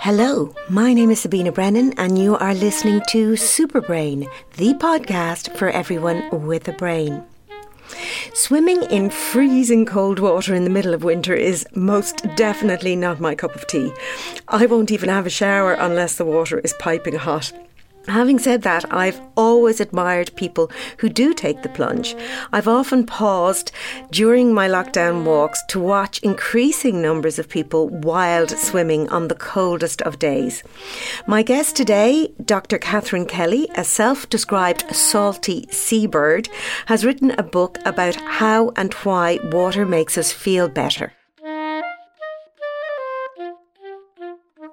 Hello, my name is Sabina Brennan, and you are listening to Superbrain, the podcast for everyone with a brain. Swimming in freezing cold water in the middle of winter is most definitely not my cup of tea. I won't even have a shower unless the water is piping hot. Having said that, I've always admired people who do take the plunge. I've often paused during my lockdown walks to watch increasing numbers of people wild swimming on the coldest of days. My guest today, Dr. Catherine Kelly, a self described salty seabird, has written a book about how and why water makes us feel better.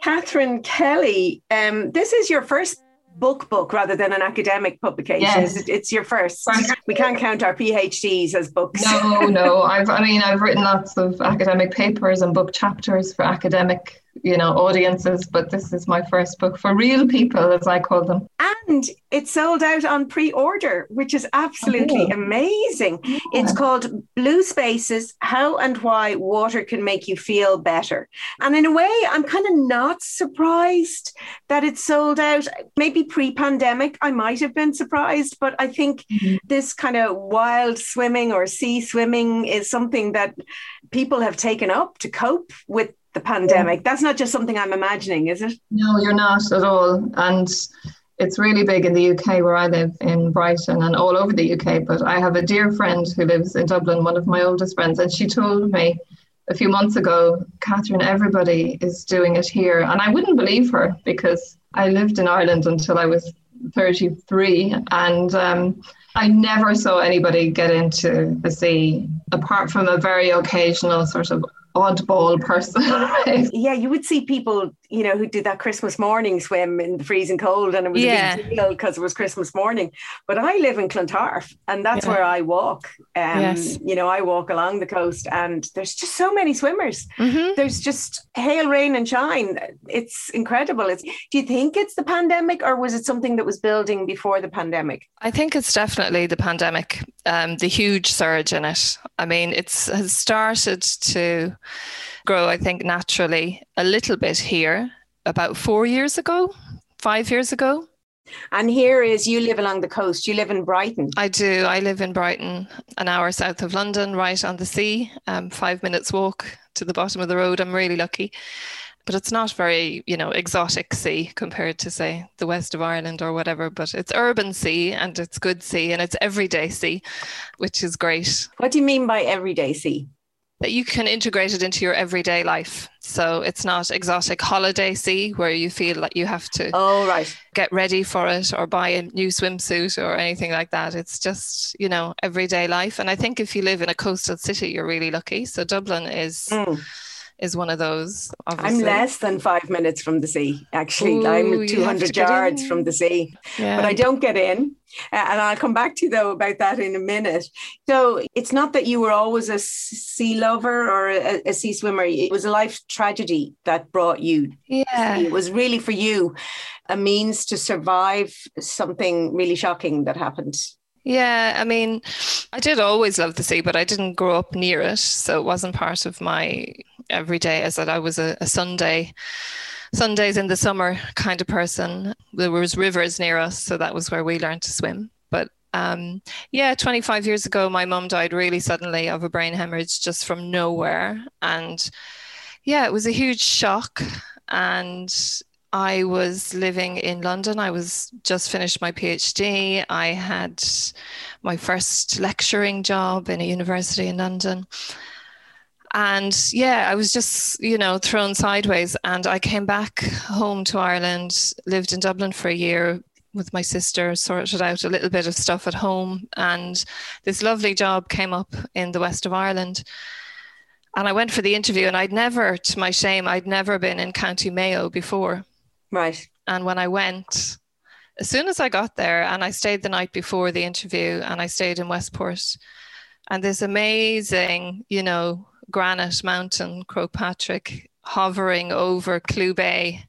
Catherine Kelly, um, this is your first book book rather than an academic publication. Yes. It's your first. We can't count our PhDs as books. No, no. I've I mean I've written lots of academic papers and book chapters for academic you know audiences but this is my first book for real people as i call them and it sold out on pre-order which is absolutely oh. amazing yeah. it's called blue spaces how and why water can make you feel better and in a way i'm kind of not surprised that it sold out maybe pre-pandemic i might have been surprised but i think mm-hmm. this kind of wild swimming or sea swimming is something that people have taken up to cope with the pandemic. That's not just something I'm imagining, is it? No, you're not at all. And it's really big in the UK where I live in Brighton and all over the UK. But I have a dear friend who lives in Dublin, one of my oldest friends, and she told me a few months ago, Catherine, everybody is doing it here. And I wouldn't believe her because I lived in Ireland until I was 33. And um, I never saw anybody get into the sea apart from a very occasional sort of oddball person. yeah, you would see people, you know, who did that Christmas morning swim in the freezing cold and it was yeah. a big deal because it was Christmas morning. But I live in Clontarf and that's yeah. where I walk. Um, yes. You know, I walk along the coast and there's just so many swimmers. Mm-hmm. There's just hail, rain and shine. It's incredible. It's, do you think it's the pandemic or was it something that was building before the pandemic? I think it's definitely the pandemic, um, the huge surge in it. I mean, it's has started to grow, I think, naturally a little bit here about four years ago, five years ago. And here is you live along the coast. You live in Brighton. I do. I live in Brighton, an hour south of London, right on the sea, um, five minutes walk to the bottom of the road. I'm really lucky. But it's not very, you know, exotic sea compared to, say, the west of Ireland or whatever. But it's urban sea and it's good sea and it's everyday sea, which is great. What do you mean by everyday sea? That you can integrate it into your everyday life. So it's not exotic holiday sea where you feel like you have to oh, right. get ready for it or buy a new swimsuit or anything like that. It's just, you know, everyday life. And I think if you live in a coastal city, you're really lucky. So Dublin is mm is one of those. Obviously. I'm less than five minutes from the sea, actually. Ooh, I'm 200 yards from the sea, yeah. but I don't get in. And I'll come back to you though about that in a minute. So it's not that you were always a sea lover or a, a sea swimmer. It was a life tragedy that brought you. Yeah. It was really for you a means to survive something really shocking that happened. Yeah, I mean, I did always love the sea, but I didn't grow up near it. So it wasn't part of my every day as that I was a, a Sunday Sundays in the summer kind of person. There was rivers near us, so that was where we learned to swim. But um, yeah, 25 years ago, my mum died really suddenly of a brain hemorrhage just from nowhere, and yeah, it was a huge shock. And I was living in London. I was just finished my PhD. I had my first lecturing job in a university in London. And yeah, I was just, you know, thrown sideways. And I came back home to Ireland, lived in Dublin for a year with my sister, sorted out a little bit of stuff at home. And this lovely job came up in the west of Ireland. And I went for the interview, and I'd never, to my shame, I'd never been in County Mayo before. Right. And when I went, as soon as I got there, and I stayed the night before the interview, and I stayed in Westport, and this amazing, you know, granite mountain, Croagh Patrick, hovering over Clew Bay,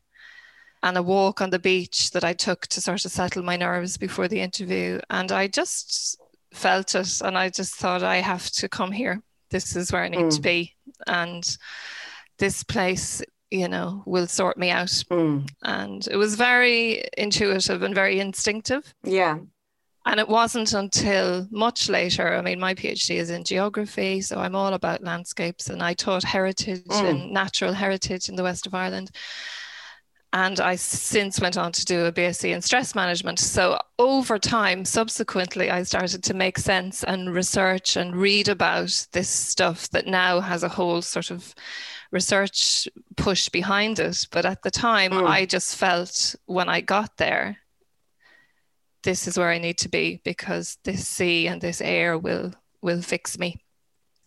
and a walk on the beach that I took to sort of settle my nerves before the interview. And I just felt it, and I just thought, I have to come here. This is where I need mm. to be. And this place you know, will sort me out. Mm. And it was very intuitive and very instinctive. Yeah. And it wasn't until much later. I mean, my PhD is in geography, so I'm all about landscapes, and I taught heritage mm. and natural heritage in the west of Ireland. And I since went on to do a BSc in stress management. So over time, subsequently, I started to make sense and research and read about this stuff that now has a whole sort of research push behind it. But at the time, mm. I just felt when I got there, this is where I need to be because this sea and this air will will fix me.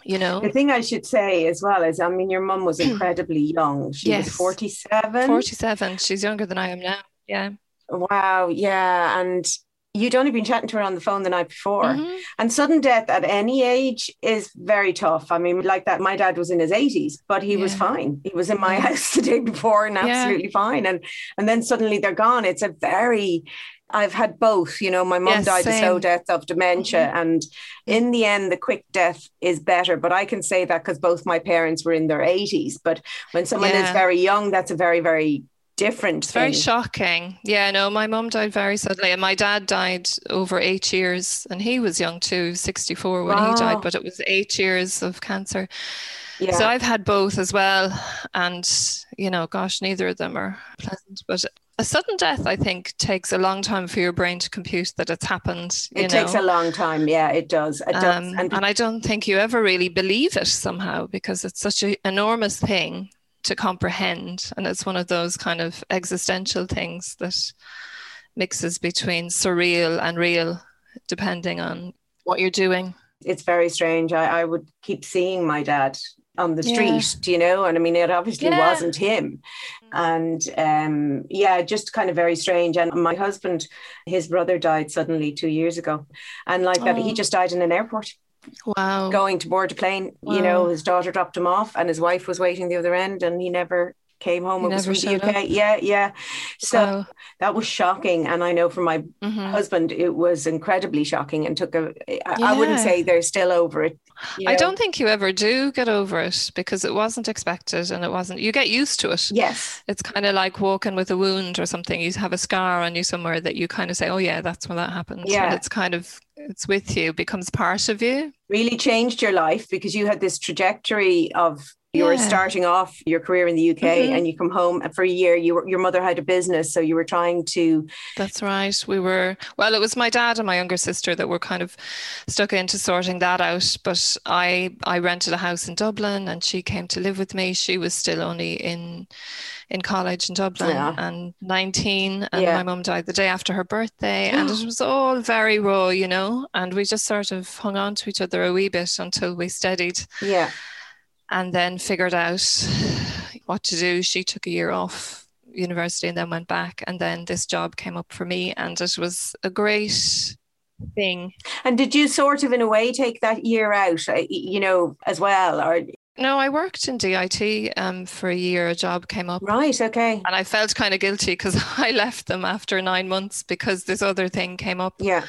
You know. The thing I should say as well is, I mean, your mum was incredibly young. She yes. was forty-seven. Forty-seven. She's younger than I am now. Yeah. Wow. Yeah, and you'd only been chatting to her on the phone the night before. Mm-hmm. And sudden death at any age is very tough. I mean, like that, my dad was in his 80s, but he yeah. was fine. He was in my house the day before and absolutely yeah. fine. And and then suddenly they're gone. It's a very I've had both. You know, my mom yes, died same. a slow death of dementia, mm-hmm. and in the end, the quick death is better. But I can say that because both my parents were in their 80s. But when someone yeah. is very young, that's a very, very different. It's very shocking. Yeah, no, my mum died very suddenly, and my dad died over eight years, and he was young too, 64 when wow. he died, but it was eight years of cancer. Yeah. So I've had both as well. And, you know, gosh, neither of them are pleasant. But a sudden death, I think, takes a long time for your brain to compute that it's happened. it know? takes a long time. Yeah, it does. It does. Um, and, and I don't think you ever really believe it somehow because it's such an enormous thing to comprehend. And it's one of those kind of existential things that mixes between surreal and real, depending on what you're doing. It's very strange. I, I would keep seeing my dad on the street, yeah. you know, and I mean, it obviously yeah. wasn't him. And um, yeah, just kind of very strange. And my husband, his brother died suddenly two years ago. And like oh. that, he oh. just died in an airport. Wow. Going to board a plane, wow. you know, his daughter dropped him off and his wife was waiting the other end and he never came home. It was from the UK. Up. Yeah, yeah. So wow. that was shocking. And I know for my mm-hmm. husband, it was incredibly shocking and took a. I, yeah. I wouldn't say they're still over it. You know? I don't think you ever do get over it because it wasn't expected and it wasn't, you get used to it. Yes. It's kind of like walking with a wound or something. You have a scar on you somewhere that you kind of say, oh, yeah, that's when that happened. Yeah. And it's kind of, it's with you, becomes part of you. Really changed your life because you had this trajectory of you yeah. were starting off your career in the UK mm-hmm. and you come home and for a year you were, your mother had a business so you were trying to That's right we were well it was my dad and my younger sister that were kind of stuck into sorting that out but I I rented a house in Dublin and she came to live with me she was still only in in college in Dublin yeah. and 19 and yeah. my mum died the day after her birthday and it was all very raw you know and we just sort of hung on to each other a wee bit until we steadied yeah and then figured out what to do. She took a year off university and then went back. And then this job came up for me, and it was a great thing. And did you sort of, in a way, take that year out, uh, you know, as well? Or no, I worked in DIT um, for a year. A job came up. Right. Okay. And I felt kind of guilty because I left them after nine months because this other thing came up. Yeah.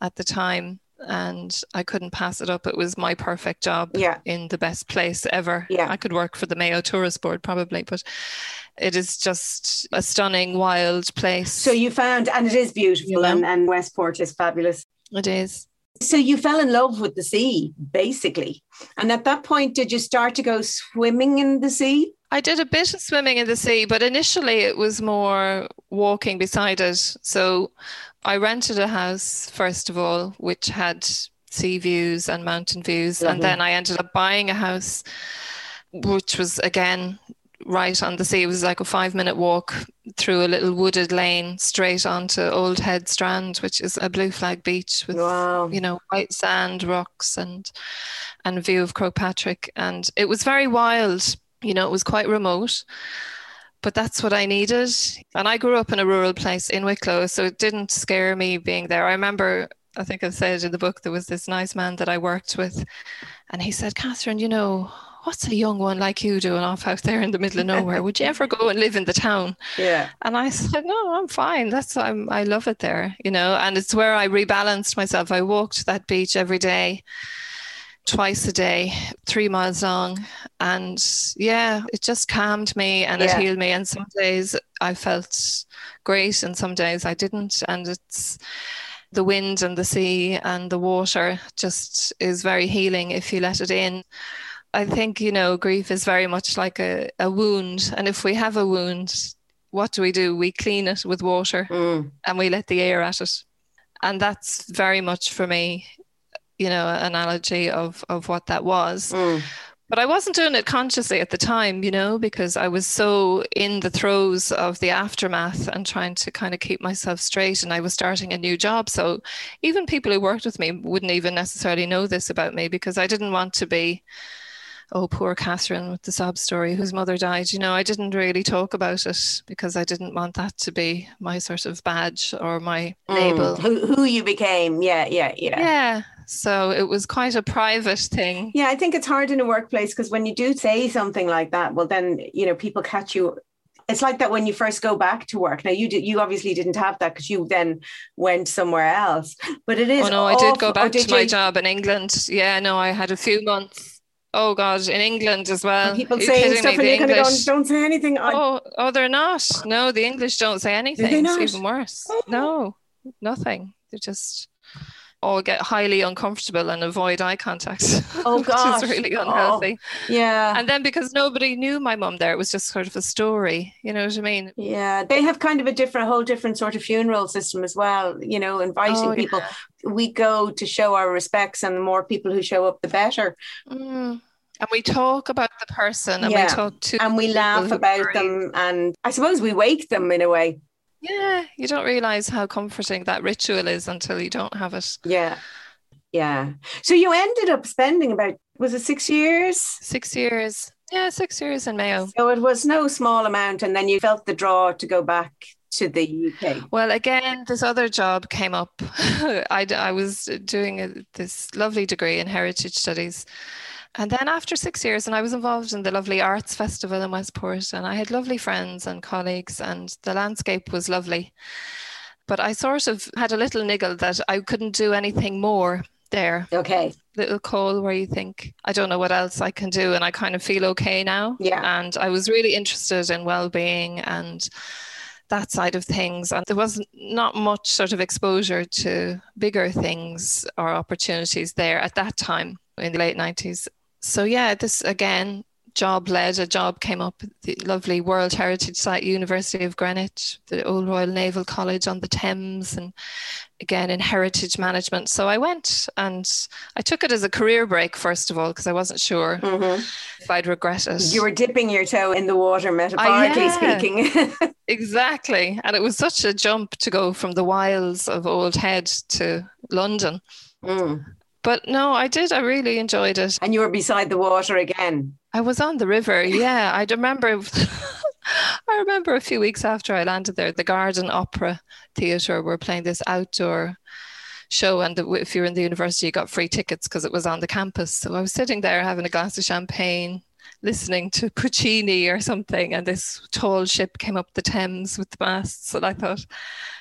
At the time and I couldn't pass it up. It was my perfect job yeah. in the best place ever. Yeah. I could work for the Mayo Tourist Board probably, but it is just a stunning, wild place. So you found, and it is beautiful, you know? and, and Westport is fabulous. It is. So you fell in love with the sea, basically. And at that point, did you start to go swimming in the sea? I did a bit of swimming in the sea, but initially it was more walking beside it. So I rented a house, first of all, which had sea views and mountain views. Lovely. And mm-hmm. then I ended up buying a house, which was again right on the sea. It was like a five minute walk through a little wooded lane straight onto Old Head Strand, which is a blue flag beach with wow. you know white sand, rocks, and and a view of Croagh Patrick. And it was very wild. You know, it was quite remote. But that's what I needed. And I grew up in a rural place in Wicklow, so it didn't scare me being there. I remember I think I've said in the book, there was this nice man that I worked with, and he said, Catherine, you know, what's a young one like you doing off out there in the middle of nowhere? Would you ever go and live in the town? Yeah. And I said, no, I'm fine. That's I'm I love it there, you know. And it's where I rebalanced myself. I walked that beach every day, twice a day, three miles long, and yeah, it just calmed me and yeah. it healed me. And some days I felt great, and some days I didn't. And it's the wind and the sea and the water just is very healing if you let it in. I think, you know, grief is very much like a, a wound. And if we have a wound, what do we do? We clean it with water mm. and we let the air at it. And that's very much for me, you know, an analogy of, of what that was. Mm. But I wasn't doing it consciously at the time, you know, because I was so in the throes of the aftermath and trying to kind of keep myself straight. And I was starting a new job. So even people who worked with me wouldn't even necessarily know this about me because I didn't want to be oh, poor Catherine with the sob story, whose mother died. You know, I didn't really talk about it because I didn't want that to be my sort of badge or my mm, label. Who, who you became. Yeah, yeah, yeah. Yeah. So it was quite a private thing. Yeah, I think it's hard in a workplace because when you do say something like that, well, then, you know, people catch you it's like that when you first go back to work. Now you did, you obviously didn't have that because you then went somewhere else. But it is. Oh no, awful. I did go back did to my job in England. Yeah, no, I had a few months Oh God, in England as well. And people saying stuff, me? and you're going to go, don't say anything. Oh, oh, they're not. No, the English don't say anything. It's even worse. Oh. No, nothing. They're just all get highly uncomfortable and avoid eye contact. Oh God, which is really unhealthy. Oh, yeah. And then because nobody knew my mum there, it was just sort of a story. You know what I mean? Yeah, they have kind of a different, whole different sort of funeral system as well. You know, inviting oh, people. Yeah. We go to show our respects, and the more people who show up, the better. Mm. And we talk about the person, and yeah. we talk to, and we laugh about them, and I suppose we wake them in a way. Yeah, you don't realize how comforting that ritual is until you don't have it. Yeah. Yeah. So you ended up spending about, was it six years? Six years. Yeah, six years in Mayo. So it was no small amount. And then you felt the draw to go back to the UK? Well, again, this other job came up. I, I was doing a, this lovely degree in heritage studies and then after six years, and I was involved in the lovely arts festival in Westport, and I had lovely friends and colleagues, and the landscape was lovely. But I sort of had a little niggle that I couldn't do anything more there. Okay. Little call where you think, I don't know what else I can do, and I kind of feel okay now. Yeah. And I was really interested in well being and that side of things. And there was not much sort of exposure to bigger things or opportunities there at that time in the late 90s so yeah, this again job led a job came up at the lovely World Heritage Site, University of Greenwich, the Old Royal Naval College on the Thames, and again in heritage management. So I went and I took it as a career break, first of all, because I wasn't sure mm-hmm. if I'd regret it. You were dipping your toe in the water, metaphorically uh, yeah, speaking. exactly. And it was such a jump to go from the wilds of Old Head to London. Mm. But no, I did. I really enjoyed it. And you were beside the water again. I was on the river. Yeah, I remember. I remember a few weeks after I landed there, the Garden Opera Theatre were playing this outdoor show, and the, if you're in the university, you got free tickets because it was on the campus. So I was sitting there having a glass of champagne, listening to Puccini or something, and this tall ship came up the Thames with the masts, and I thought,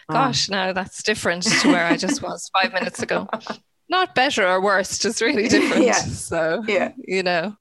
ah. "Gosh, oh. now that's different to where I just was five minutes ago." not better or worse, just really different. yeah. So, yeah. you know.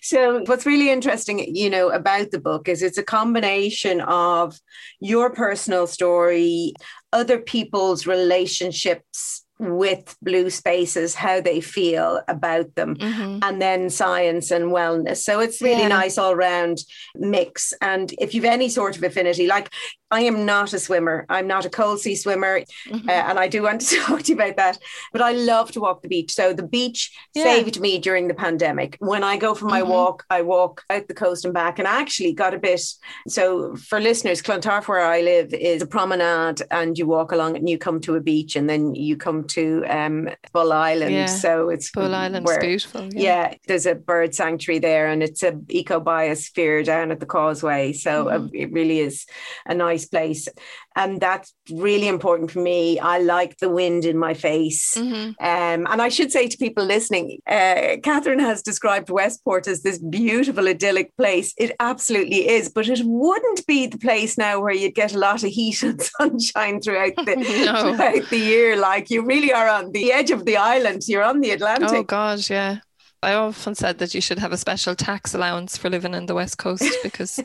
So, what's really interesting, you know, about the book is it's a combination of your personal story, other people's relationships with blue spaces, how they feel about them, Mhm. and then science and wellness. So it's really Yeah. nice all round mix. And if you've any sort of affinity, like I am not a swimmer, I'm not a cold sea swimmer, Mhm. uh, and I do want to talk to you about that. But I love to walk the beach. So the beach Yeah. saved me during the pandemic. When I go for my Mhm. walk, I walk out the coast and back, and I actually got a bit. So for listeners, Clontarf, where I live, is a promenade, and you walk along it, and you come to a beach, and then you come to um, Bull Island. Yeah. So it's Bull Island's where- beautiful. yeah. there's a bird sanctuary there, and it's an eco biosphere down at the causeway. So uh, Mm-hmm. it really is a nice place, and that's really important for me. I like the wind in my face. Mhm. Um, and I should say to people listening, uh, Catherine has described Westport as this beautiful, idyllic place. It absolutely is, but it wouldn't be the place now where you'd get a lot of heat and sunshine throughout the, No. throughout the year. Like you really are on the edge of the island. You're on the Atlantic. Oh God, yeah. I often said that you should have a special tax allowance for living in the West Coast because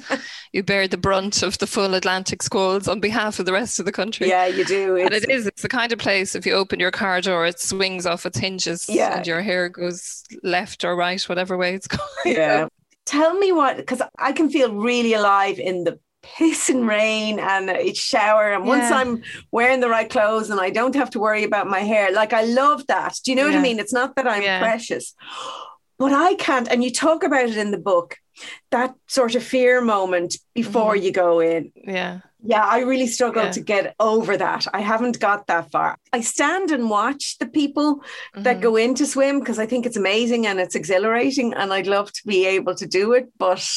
you bear the brunt of the full Atlantic squalls on behalf of the rest of the country. Yeah, you do. And It's- it is, it's the kind of place if you open your car door, it swings off its hinges Yeah. and your hair goes left or right, whatever way it's going. Yeah. Tell me what, because I can feel really alive in the piss and rain and each shower. And once I'm wearing the right clothes and I don't have to worry about my hair, like I love that. Do you know what I mean? It's not that I'm Yeah. precious, but I can't. And you talk about it in the book that sort of fear moment before Mm-hmm. you go in. Yeah. Yeah, I really struggle Yeah. to get over that. I haven't got that far. I stand and watch the people that Mhm. go in to swim because I think it's amazing and it's exhilarating and I'd love to be able to do it. But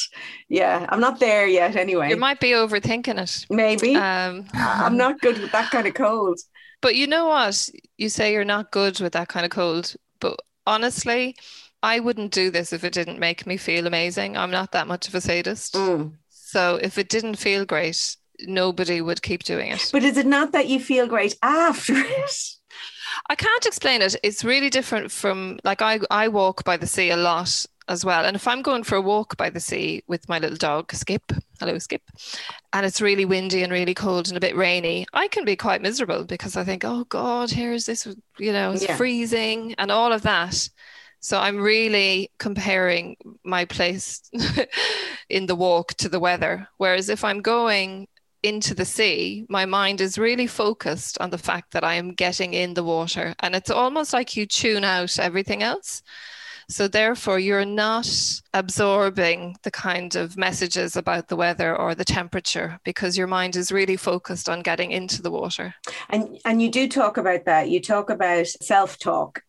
yeah, I'm not there yet anyway. You might be overthinking it. Maybe. Um, I'm not good with that kind of cold. But you know what? You say you're not good with that kind of cold. But honestly, I wouldn't do this if it didn't make me feel amazing. I'm not that much of a sadist. Mm. So if it didn't feel great, nobody would keep doing it. But is it not that you feel great after it? I can't explain it. It's really different from like I I walk by the sea a lot as well. And if I'm going for a walk by the sea with my little dog, Skip, hello Skip, and it's really windy and really cold and a bit rainy, I can be quite miserable because I think, oh God, here's this, you know, it's Yeah. freezing and all of that. So I'm really comparing my place in the walk to the weather. Whereas if I'm going into the sea, my mind is really focused on the fact that I am getting in the water. And it's almost like you tune out everything else. So therefore, you're not absorbing the kind of messages about the weather or the temperature because your mind is really focused on getting into the water. And and you do talk about that. You talk about self-talk.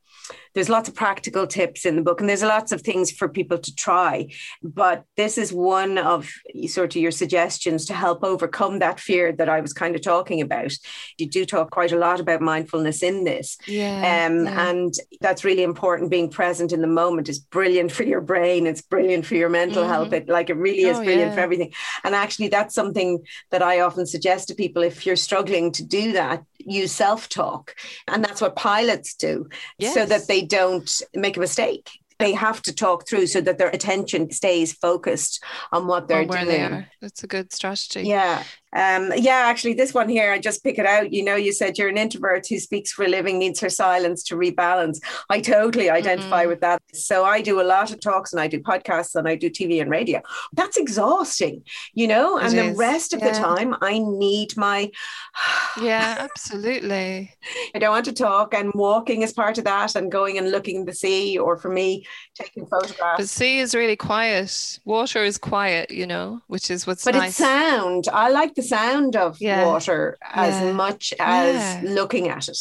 There's lots of practical tips in the book, and there's lots of things for people to try. But this is one of sort of your suggestions to help overcome that fear that I was kind of talking about. You do talk quite a lot about mindfulness in this. Yeah. Um, And that's really important. Being present in the moment is brilliant for your brain. It's brilliant for your mental health. It like it really is Oh, brilliant for everything. And actually, that's something that I often suggest to people. If you're struggling to do that, use self-talk, and that's what pilots do, so that they don't make a mistake. They have to talk through so that their attention stays focused on what they're on where doing. they are. It's a good strategy. Yeah. Um, yeah, actually, this one here, I just pick it out. You know, you said you're an introvert who speaks for a living, needs her silence to rebalance. I totally identify Mhm. with that. So I do a lot of talks and I do podcasts and I do TV and radio. That's exhausting, you know, It and the rest of the time, I need my, Yeah, absolutely. I don't want to talk, and walking is part of that, and going and looking at the sea, or for me, taking photographs. But sea is really quiet. Water is quiet, you know, which is what's but nice. it's sound. I like the sound of Yeah. water as Yeah. much as Yeah. looking at it.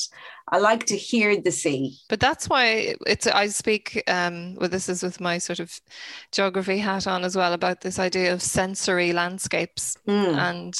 I like to hear the sea. But that's why it's I speak um well this is with my sort of geography hat on as well about this idea of sensory landscapes Mm. and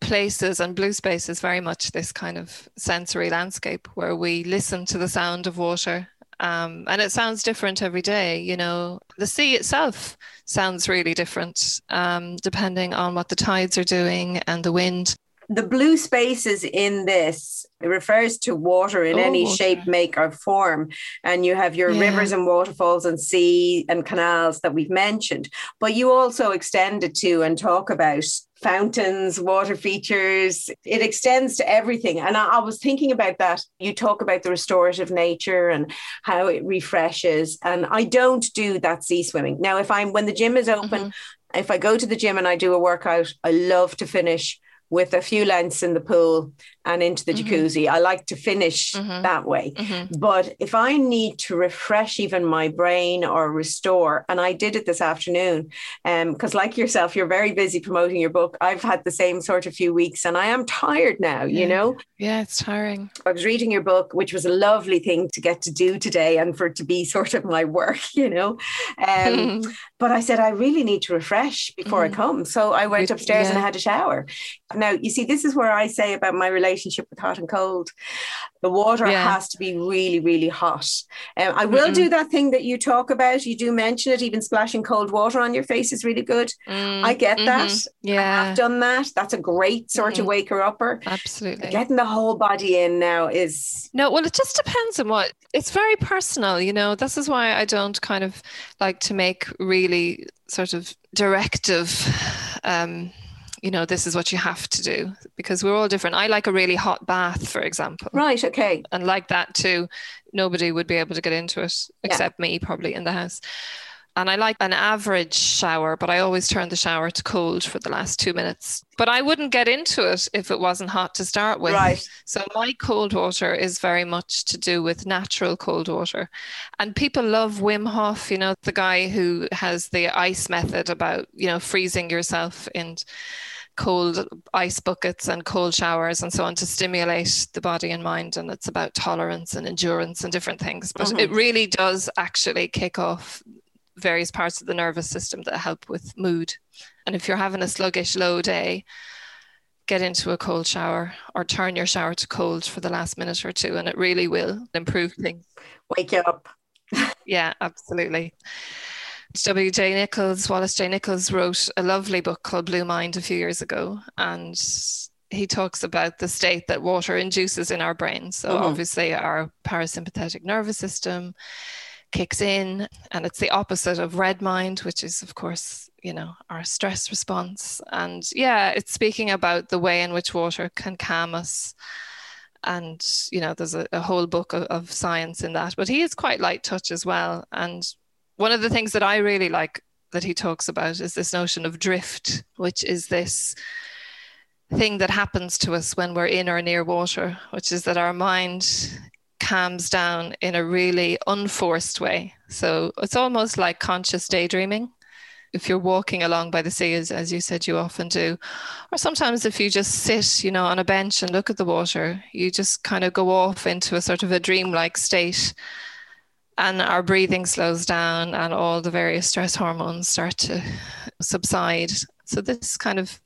places and blue space is very much this kind of sensory landscape where we listen to the sound of water um, and it sounds different every day you know the sea itself sounds really different um, depending on what the tides are doing and the wind The blue spaces in this it refers to water in Oh, any water. shape, make, or form. And you have your Yeah. rivers and waterfalls and sea and canals that we've mentioned. But you also extend it to and talk about fountains, water features. It extends to everything. And I, I, was thinking about that. You talk about the restorative nature and how it refreshes. And I don't do that sea swimming. Now, if I'm when the gym is open, mm-hmm. if I go to the gym and I do a workout, I love to finish with a few lengths in the pool and into the mm-hmm. jacuzzi. I like to finish mm-hmm. that way. Mm-hmm. But if I need to refresh even my brain or restore, and I did it this afternoon, because um, like yourself, you're very busy promoting your book. I've had the same sort of few weeks and I am tired now, yeah. you know? Yeah, it's tiring. I was reading your book, which was a lovely thing to get to do today and for it to be sort of my work, you know? Um, but I said, I really need to refresh before I mm-hmm. come. So I went upstairs yeah. and I had a shower. Now, you see, this is where I say about my relationship relationship with hot and cold. The water yeah. has to be really, really hot. Um, I will mm do that thing that you talk about. You do mention it, even splashing cold water on your face is really good. Mm, I get mm-hmm. that. Yeah. I've done that. That's a great sort mm of waker upper. Absolutely. Getting the whole body in now is. No, well, it just depends on what it's very personal, you know. This is why I don't kind of like to make really sort of directive um you know, this is what you have to do because we're all different. I like a really hot bath, for example. Right. Okay. And like that too, nobody would be able to get into it except yeah. me, probably in the house. And I like an average shower, but I always turn the shower to cold for the last two minutes. But I wouldn't get into it if it wasn't hot to start with. Right. So my cold water is very much to do with natural cold water. And people love Wim Hof, you know, the guy who has the ice method about, you know, freezing yourself in cold ice buckets and cold showers and so on to stimulate the body and mind. And it's about tolerance and endurance and different things. But mm-hmm. it really does actually kick off various parts of the nervous system that help with mood. And if you're having a sluggish, low day, get into a cold shower or turn your shower to cold for the last minute or two, and it really will improve things. Wake you up. yeah, absolutely. W.J. Nichols, Wallace J. Nichols wrote a lovely book called Blue Mind a few years ago. And he talks about the state that water induces in our brain. So, mm-hmm. obviously, our parasympathetic nervous system kicks in, and it's the opposite of red mind, which is, of course, you know, our stress response. And yeah, it's speaking about the way in which water can calm us. And, you know, there's a, a whole book of, of science in that. But he is quite light touch as well. And one of the things that I really like that he talks about is this notion of drift, which is this thing that happens to us when we're in or near water, which is that our mind calms down in a really unforced way. So it's almost like conscious daydreaming. If you're walking along by the sea, as, as you said you often do, or sometimes if you just sit, you know, on a bench and look at the water, you just kind of go off into a sort of a dreamlike state and our breathing slows down and all the various stress hormones start to subside. So this kind of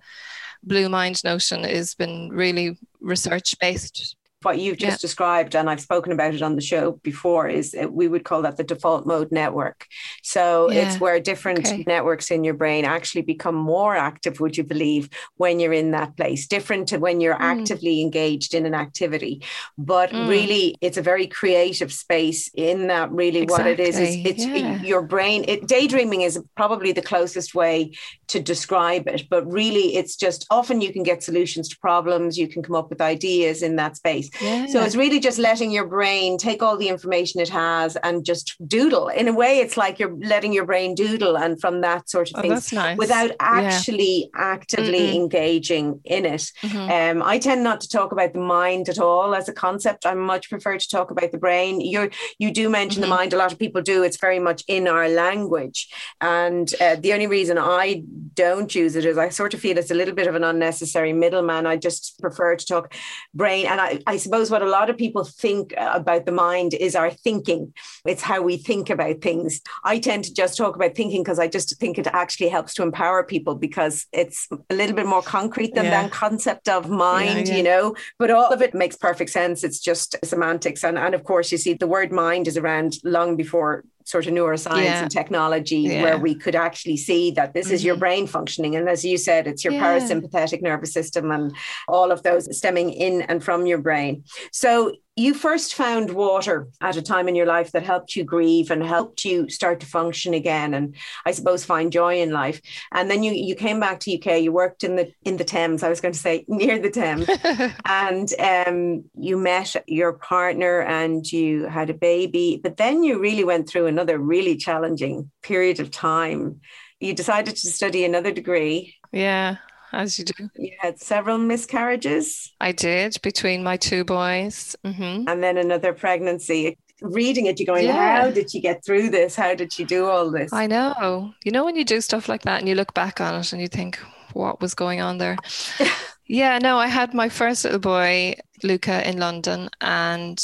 blue mind notion has been really research based what you've just yeah. described, and I've spoken about it on the show before, is we would call that the default mode network. So yeah. it's where different okay. networks in your brain actually become more active, would you believe, when you're in that place, different to when you're mm. actively engaged in an activity. But mm. really, it's a very creative space in that, really, exactly. what it is, is it's yeah. your brain. It, daydreaming is probably the closest way to describe it, but really, it's just often you can get solutions to problems, you can come up with ideas in that space. Yeah. So it's really just letting your brain take all the information it has and just doodle. In a way, it's like you're letting your brain doodle and from that sort of oh, thing nice. without actually yeah. actively mm engaging in it. Mm-hmm. Um, I tend not to talk about the mind at all as a concept. I much prefer to talk about the brain. You you do mention mm-hmm. the mind. A lot of people do. It's very much in our language. And uh, the only reason I don't use it is I sort of feel it's a little bit of an unnecessary middleman. I just prefer to talk brain. And I, I suppose what a lot of people think about the mind is our thinking. It's how we think about things. I tend to just talk about thinking because I just think it actually helps to empower people because it's a little bit more concrete than yeah. that concept of mind, yeah, yeah. you know. But all of it makes perfect sense. It's just semantics. And, and of course, you see, the word mind is around long before sort of neuroscience yeah. and technology yeah. where we could actually see that this mm-hmm. is your mm-hmm. brain functioning. And as you said, it's your yeah. parasympathetic nervous system and all of those stemming in and from your brain. So you first found water at a time in your life that helped you grieve and helped you start to function again and I suppose find joy in life. And then you you came back to UK, you worked in the in the Thames, I was going to say near the Thames. and um, you met your partner and you had a baby, but then you really went through another really challenging period of time. You decided to study another degree. Yeah as you do. You had several miscarriages. I did between my two boys. Mm-hmm. And then another pregnancy. Reading it, you're going, yeah. how did she get through this? How did she do all this? I know. You know, when you do stuff like that and you look back on it and you think, what was going on there? yeah, no, I had my first little boy, Luca, in London, and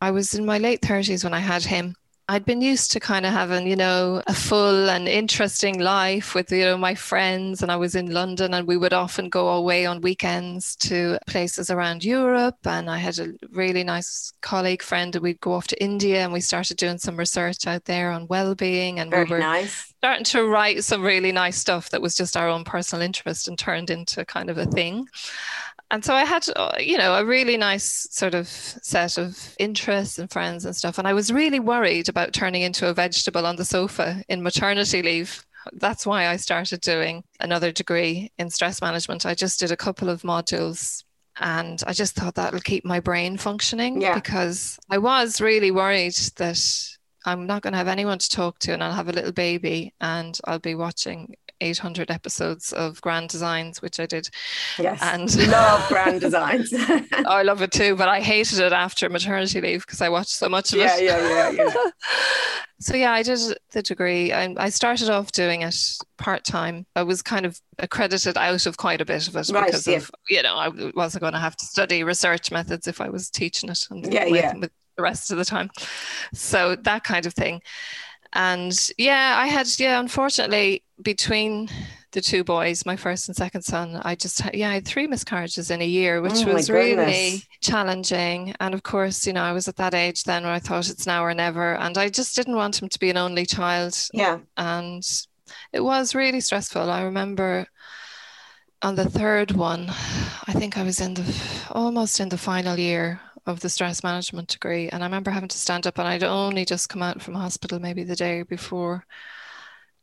I was in my late 30s when I had him. I'd been used to kind of having, you know, a full and interesting life with, you know, my friends. And I was in London and we would often go away on weekends to places around Europe. And I had a really nice colleague friend and we'd go off to India and we started doing some research out there on well-being. And Very we were nice. starting to write some really nice stuff that was just our own personal interest and turned into kind of a thing and so I had, uh, you know, a really nice sort of set of interests and friends and stuff. And I was really worried about turning into a vegetable on the sofa in maternity leave. That's why I started doing another degree in stress management. I just did a couple of modules and I just thought that'll keep my brain functioning yeah. because I was really worried that I'm not going to have anyone to talk to and I'll have a little baby and I'll be watching 800 episodes of Grand Designs, which I did. Yes. And love Grand Designs. I love it too, but I hated it after maternity leave because I watched so much of yeah, it. Yeah, yeah, yeah. so yeah, I did the degree. I, I started off doing it part time. I was kind of accredited out of quite a bit of it right, because yeah. of you know I wasn't going to have to study research methods if I was teaching it. And yeah, yeah. With the rest of the time, so that kind of thing and yeah i had yeah unfortunately between the two boys my first and second son i just had yeah i had three miscarriages in a year which oh was really challenging. And of course you know i was at that age then where i thought it's now or never. And i just didn't want him to be an only child. Yeah. And it was really stressful. I remember on the third one i think i was in the almost in the final year of the stress management degree. And I remember having to stand up, and I'd only just come out from hospital maybe the day before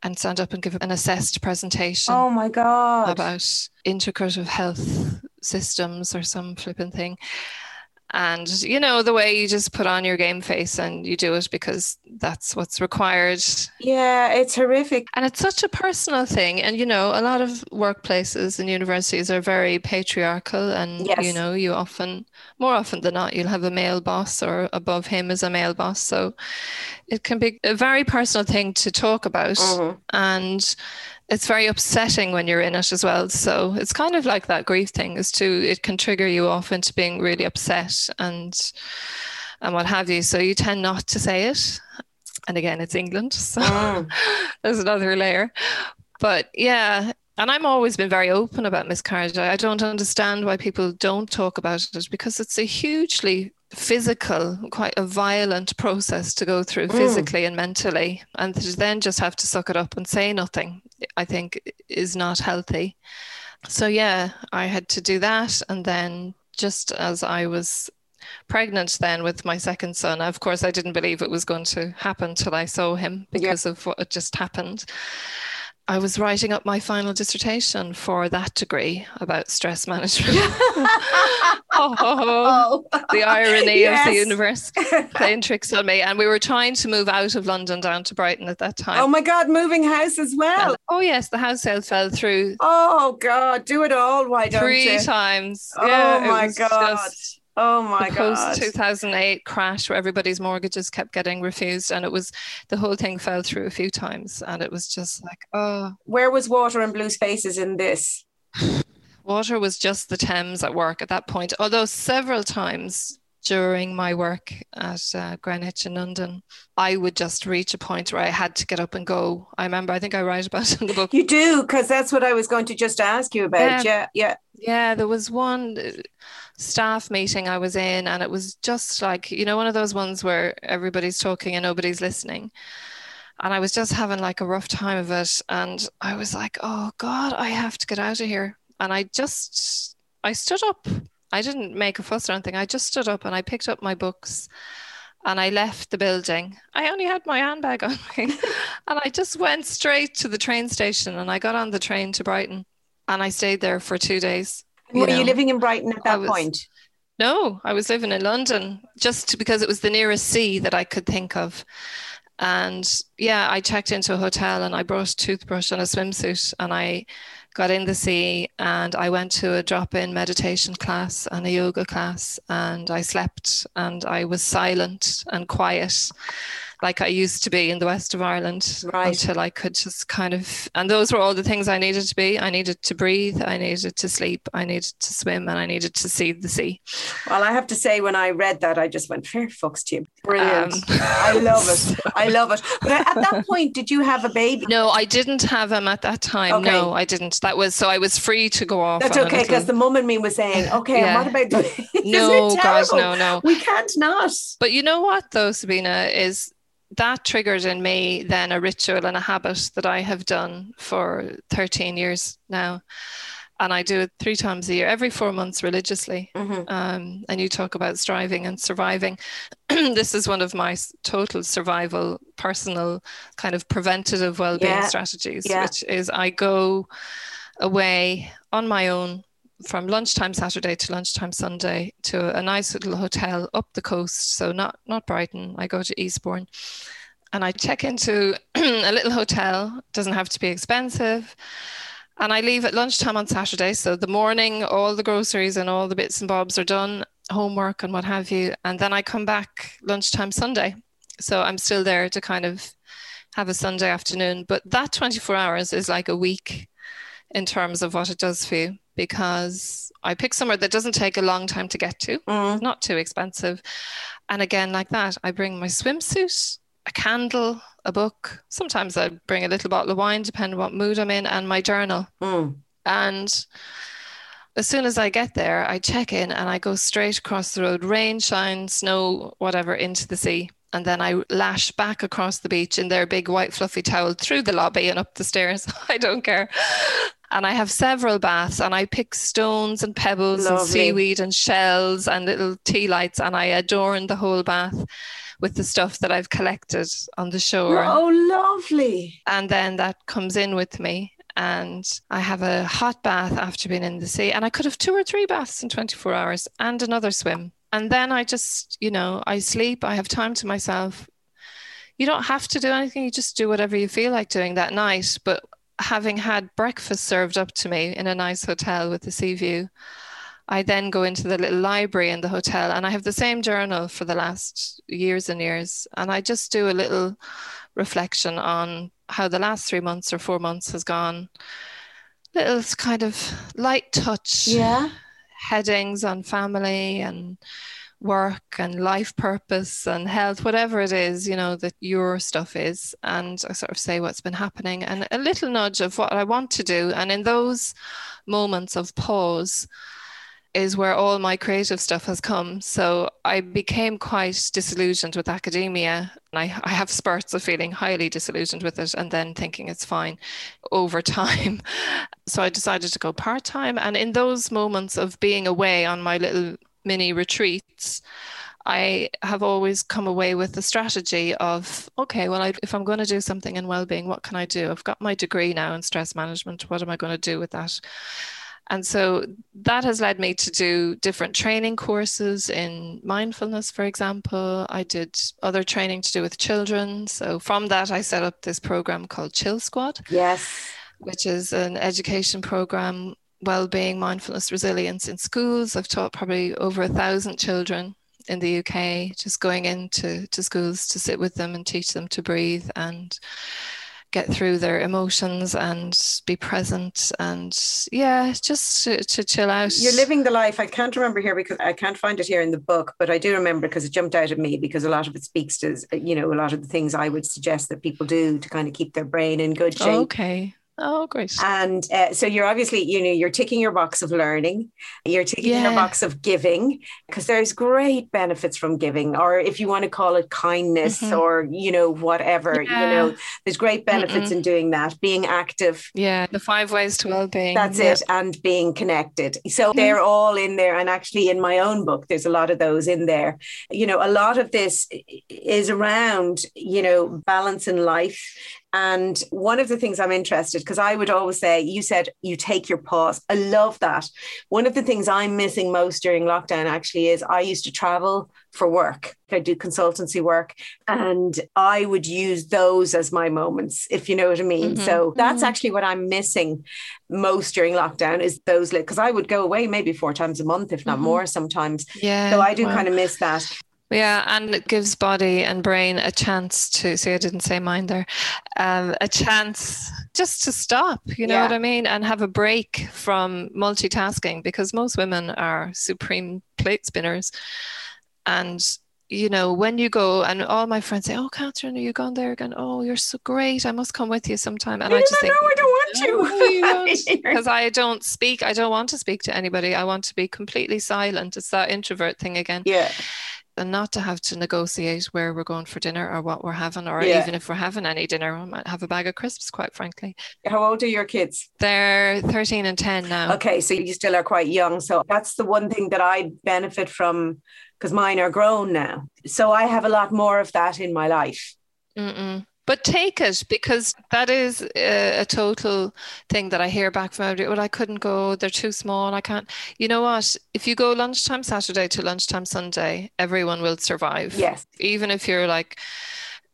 and stand up and give an assessed presentation. Oh my God. About integrative health systems or some flipping thing and you know the way you just put on your game face and you do it because that's what's required. Yeah it's horrific. And it's such a personal thing. And you know a lot of workplaces and universities are very patriarchal and yes. you know you often more often than not you'll have a male boss or above him is a male boss. So it can be a very personal thing to talk about. Mm-hmm. and it's very upsetting when you're in it as well. So it's kind of like that grief thing is to it can trigger you off into being really upset and and what have you. So you tend not to say it. And again, it's England, so mm. there's another layer. But yeah, and I'm always been very open about miscarriage. I don't understand why people don't talk about it because it's a hugely physical, quite a violent process to go through mm. physically and mentally. And to then just have to suck it up and say nothing, I think is not healthy. So, yeah, I had to do that. And then just as I was pregnant then with my second son, of course, I didn't believe it was going to happen till I saw him because yeah. of what had just happened. I was writing up my final dissertation for that degree about stress management. Oh, oh, the irony yes. of the universe playing tricks on me. And we were trying to move out of London down to Brighton at that time. Oh my God, moving house as well. And, oh, yes, the house sale fell through. Oh God, do it all. Why don't Three you? Three times. Oh yeah, my God. Just, Oh my the post 2008 crash where everybody's mortgages kept getting refused and it was the whole thing fell through a few times and it was just like oh where was water and blue spaces in this water was just the Thames at work at that point although several times during my work at uh, Greenwich in London, I would just reach a point where I had to get up and go. I remember, I think I write about it in the book. You do, because that's what I was going to just ask you about. Yeah, yeah. Yeah, yeah there was one staff meeting I was in, and it was just like, you know, one of those ones where everybody's talking and nobody's listening. And I was just having like a rough time of it. And I was like, oh God, I have to get out of here. And I just, I stood up I didn't make a fuss or anything. I just stood up and I picked up my books and I left the building. I only had my handbag on me and I just went straight to the train station and I got on the train to Brighton and I stayed there for two days. Were you, you living in Brighton at that was, point? No, I was living in London just because it was the nearest sea that I could think of. And yeah, I checked into a hotel and I brought a toothbrush and a swimsuit and I got in the sea and I went to a drop in meditation class and a yoga class and I slept and I was silent and quiet like I used to be in the west of Ireland right. until I could just kind of, and those were all the things I needed to be. I needed to breathe, I needed to sleep, I needed to swim, and I needed to see the sea. Well, I have to say, when I read that, I just went, fair fucks to you. Brilliant. Um, I love it. I love it. But at that point, did you have a baby? No, I didn't have him at that time. Okay. No, I didn't. That was, so I was free to go off. That's okay, because the mum and me was saying, okay, yeah. what about the No, God, no, no. We can't not. But you know what, though, Sabina, is that triggered in me then a ritual and a habit that I have done for 13 years now. And I do it three times a year, every four months religiously. Mm-hmm. Um, and you talk about striving and surviving. this is one of my total survival, personal kind of preventative well being yeah. strategies, yeah. which is I go away on my own from lunchtime Saturday to lunchtime Sunday to a nice little hotel up the coast. So not not Brighton. I go to Eastbourne, and I check into a little hotel. Doesn't have to be expensive. And I leave at lunchtime on Saturday. So the morning, all the groceries and all the bits and bobs are done, homework and what have you. And then I come back lunchtime Sunday. So I'm still there to kind of have a Sunday afternoon. But that 24 hours is like a week in terms of what it does for you because I pick somewhere that doesn't take a long time to get to, mm. not too expensive. And again, like that, I bring my swimsuit, a candle, a book. Sometimes I bring a little bottle of wine, depending on what mood I'm in, and my journal. Mm. And as soon as I get there, I check in and I go straight across the road, rain, shine, snow, whatever, into the sea. And then I lash back across the beach in their big white fluffy towel through the lobby and up the stairs. I don't care and I have several baths and I pick stones and pebbles Lovely. and seaweed and shells and little tea lights and I adorn the whole bath with the stuff that I've collected on the shore. Oh, lovely. And then that comes in with me and I have a hot bath after being in the sea and I could have two or three baths in 24 hours and another swim. And then I just, you know, I sleep, I have time to myself. You don't have to do anything, you just do whatever you feel like doing that night. But having had breakfast served up to me in a nice hotel with the sea view, I then go into the little library in the hotel and I have the same journal for the last years and years. And I just do a little reflection on how the last three months or four months has gone. Little kind of light touch yeah. headings on family and work and life purpose and health, whatever it is, you know, that your stuff is. And I sort of say what's been happening and a little nudge of what I want to do. And in those moments of pause, is where all my creative stuff has come. So I became quite disillusioned with academia. And I, I have spurts of feeling highly disillusioned with it and then thinking it's fine over time. So I decided to go part time. And in those moments of being away on my little mini retreats, I have always come away with the strategy of, okay, well, I, if I'm going to do something in well-being, what can I do? I've got my degree now in stress management. What am I going to do with that? And so that has led me to do different training courses in mindfulness, for example. I did other training to do with children. So from that, I set up this program called Chill Squad. Yes. Which is an education program well-being, mindfulness, resilience in schools. I've taught probably over a thousand children in the UK, just going into to schools to sit with them and teach them to breathe and get through their emotions and be present and yeah just to, to, chill out. You're living the life. I can't remember here because i can't find it here in the book but i do remember because it jumped out at me because a lot of it speaks to you know a lot of the things i would suggest that people do to kind of keep their brain in good shape. Okay Oh, great. And uh, so you're obviously, you know, you're ticking your box of learning, you're ticking yeah. your box of giving, because there's great benefits from giving, or if you want to call it kindness mm-hmm. or, you know, whatever, yeah. you know, there's great benefits Mm-mm. in doing that, being active. Yeah, the five ways to well being. That's yeah. it, and being connected. So mm-hmm. they're all in there. And actually, in my own book, there's a lot of those in there. You know, a lot of this is around, you know, balance in life and one of the things I'm interested, because I would always say, you said you take your pause. I love that. One of the things I'm missing most during lockdown actually is I used to travel for work. I do consultancy work and I would use those as my moments, if you know what I mean. Mm-hmm. So that's mm-hmm. actually what I'm missing most during lockdown is those because I would go away maybe four times a month, if not mm-hmm. more sometimes. Yeah. So I do kind of miss that. Yeah, and it gives body and brain a chance to see I didn't say mine there. Um, a chance just to stop, you know yeah. what I mean? And have a break from multitasking because most women are supreme plate spinners. And you know, when you go, and all my friends say, "Oh, Catherine, are you going there again? Oh, you're so great! I must come with you sometime." And I, I just think, "No, I don't want to," because I don't speak. I don't want to speak to anybody. I want to be completely silent. It's that introvert thing again. Yeah and not to have to negotiate where we're going for dinner or what we're having, or yeah. even if we're having any dinner, we might have a bag of crisps, quite frankly. How old are your kids? They're 13 and 10 now. Okay, so you still are quite young. So that's the one thing that I benefit from because mine are grown now. So I have a lot more of that in my life. Mm-mm. But take it because that is a, a, total thing that I hear back from everybody. Well, I couldn't go. They're too small. I can't. You know what? If you go lunchtime Saturday to lunchtime Sunday, everyone will survive. Yes. Even if you're like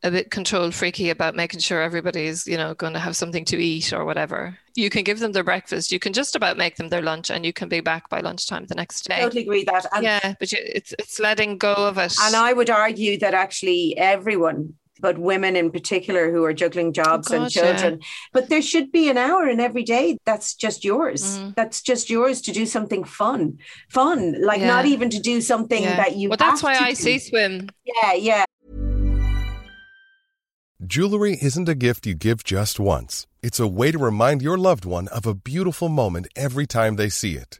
a bit control freaky about making sure everybody's, you know, going to have something to eat or whatever. You can give them their breakfast. You can just about make them their lunch, and you can be back by lunchtime the next day. I totally agree that. And yeah, but it's it's letting go of it. And I would argue that actually everyone but women in particular who are juggling jobs oh, and children. Yeah. But there should be an hour in every day that's just yours. Mm. That's just yours to do something fun. Fun, like yeah. not even to do something yeah. that you Well, that's why I do. see swim. Yeah, yeah. Jewelry isn't a gift you give just once. It's a way to remind your loved one of a beautiful moment every time they see it.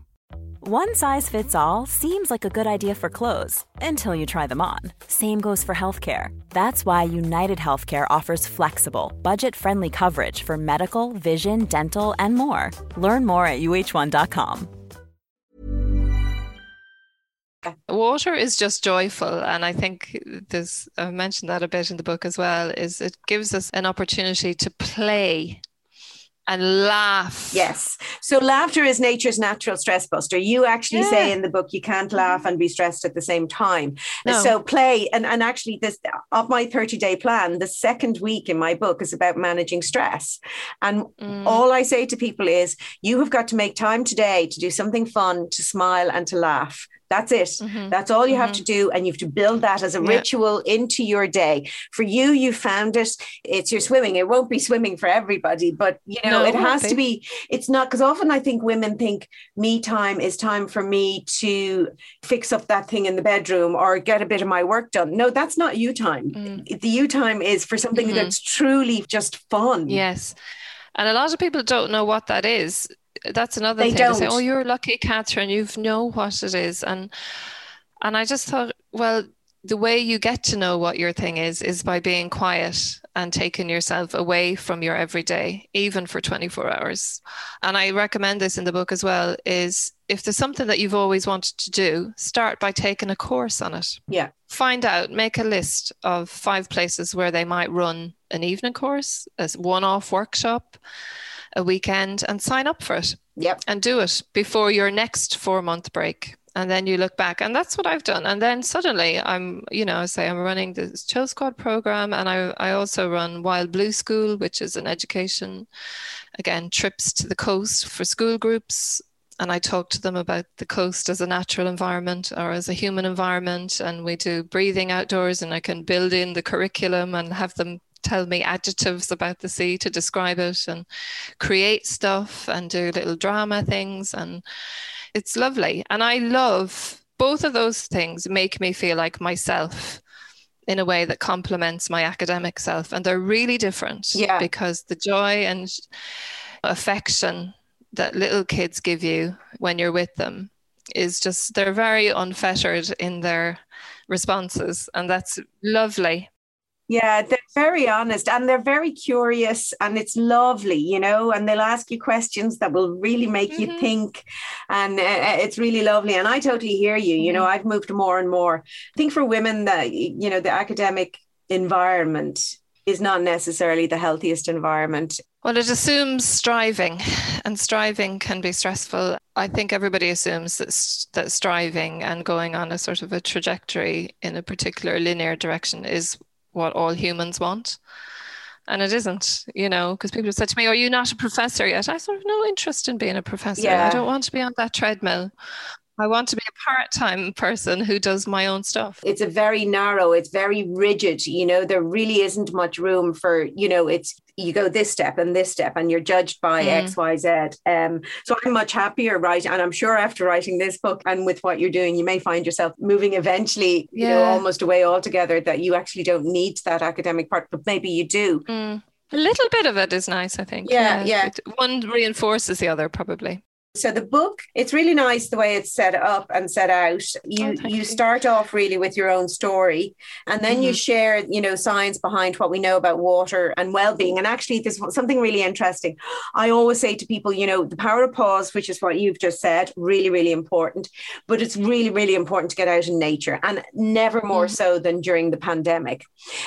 One size fits all seems like a good idea for clothes until you try them on. Same goes for healthcare. That's why United Healthcare offers flexible, budget friendly coverage for medical, vision, dental, and more. Learn more at uh1.com. Water is just joyful, and I think there's I mentioned that a bit in the book as well. Is it gives us an opportunity to play and laugh. Yes. So laughter is nature's natural stress buster. You actually yeah. say in the book you can't laugh and be stressed at the same time. No. So play and, and actually this of my 30 day plan, the second week in my book is about managing stress. And mm. all I say to people is you have got to make time today to do something fun, to smile and to laugh. That's it. Mm-hmm. That's all you mm-hmm. have to do. And you have to build that as a yeah. ritual into your day. For you, you found it. It's your swimming. It won't be swimming for everybody, but you know, no, it has to be. It's not because often I think women think me time is time for me to fix up that thing in the bedroom or get a bit of my work done. No, that's not you time. Mm. The you time is for something mm-hmm. that's truly just fun. Yes. And a lot of people don't know what that is that's another they thing. Don't. They say, "Oh, you're lucky, Catherine. You've know what it is," and and I just thought, well, the way you get to know what your thing is is by being quiet and taking yourself away from your everyday even for 24 hours and i recommend this in the book as well is if there's something that you've always wanted to do start by taking a course on it yeah find out make a list of five places where they might run an evening course a one-off workshop a weekend and sign up for it. Yep. And do it before your next four month break. And then you look back, and that's what I've done. And then suddenly I'm, you know, say I'm running the Chill Squad program, and I, I also run Wild Blue School, which is an education, again, trips to the coast for school groups and I talk to them about the coast as a natural environment or as a human environment. And we do breathing outdoors, and I can build in the curriculum and have them tell me adjectives about the sea to describe it and create stuff and do little drama things. And it's lovely. And I love both of those things, make me feel like myself in a way that complements my academic self. And they're really different yeah. because the joy and affection that little kids give you when you're with them is just, they're very unfettered in their responses. And that's lovely. Yeah, they're very honest and they're very curious, and it's lovely, you know. And they'll ask you questions that will really make mm-hmm. you think, and uh, uh, it's really lovely. And I totally hear you. You know, mm-hmm. I've moved more and more. I think for women, that you know, the academic environment is not necessarily the healthiest environment. Well, it assumes striving, and striving can be stressful. I think everybody assumes that, that striving and going on a sort of a trajectory in a particular linear direction is what all humans want. And it isn't, you know, because people have said to me, Are you not a professor yet? I sort of no interest in being a professor. Yeah. I don't want to be on that treadmill. I want to be a part time person who does my own stuff. It's a very narrow, it's very rigid. You know, there really isn't much room for, you know, it's you go this step and this step and you're judged by mm. X, Y, Z. Um, so I'm much happier, right? And I'm sure after writing this book and with what you're doing, you may find yourself moving eventually, yeah. you know, almost away altogether that you actually don't need that academic part, but maybe you do. Mm. A little bit of it is nice, I think. Yeah, yeah. yeah. One reinforces the other, probably. So the book, it's really nice the way it's set up and set out. You oh, you, you start off really with your own story, and then mm-hmm. you share, you know, science behind what we know about water and well-being. And actually, there's something really interesting. I always say to people, you know, the power of pause, which is what you've just said, really, really important. But it's really, really important to get out in nature, and never more mm-hmm. so than during the pandemic.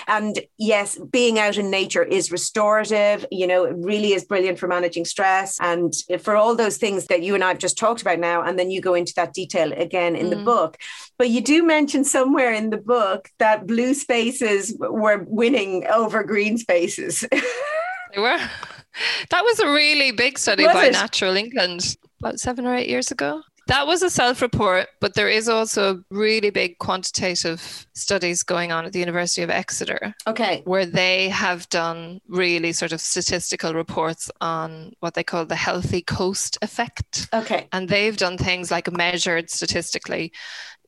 And yes, being out in nature is restorative. You know, it really is brilliant for managing stress and for all those things that you and I've just talked about now, and then you go into that detail again in mm. the book. But you do mention somewhere in the book that blue spaces were winning over green spaces. they were. That was a really big study was by it? Natural England about seven or eight years ago. That was a self report, but there is also really big quantitative studies going on at the University of Exeter. Okay. Where they have done really sort of statistical reports on what they call the healthy coast effect. Okay. And they've done things like measured statistically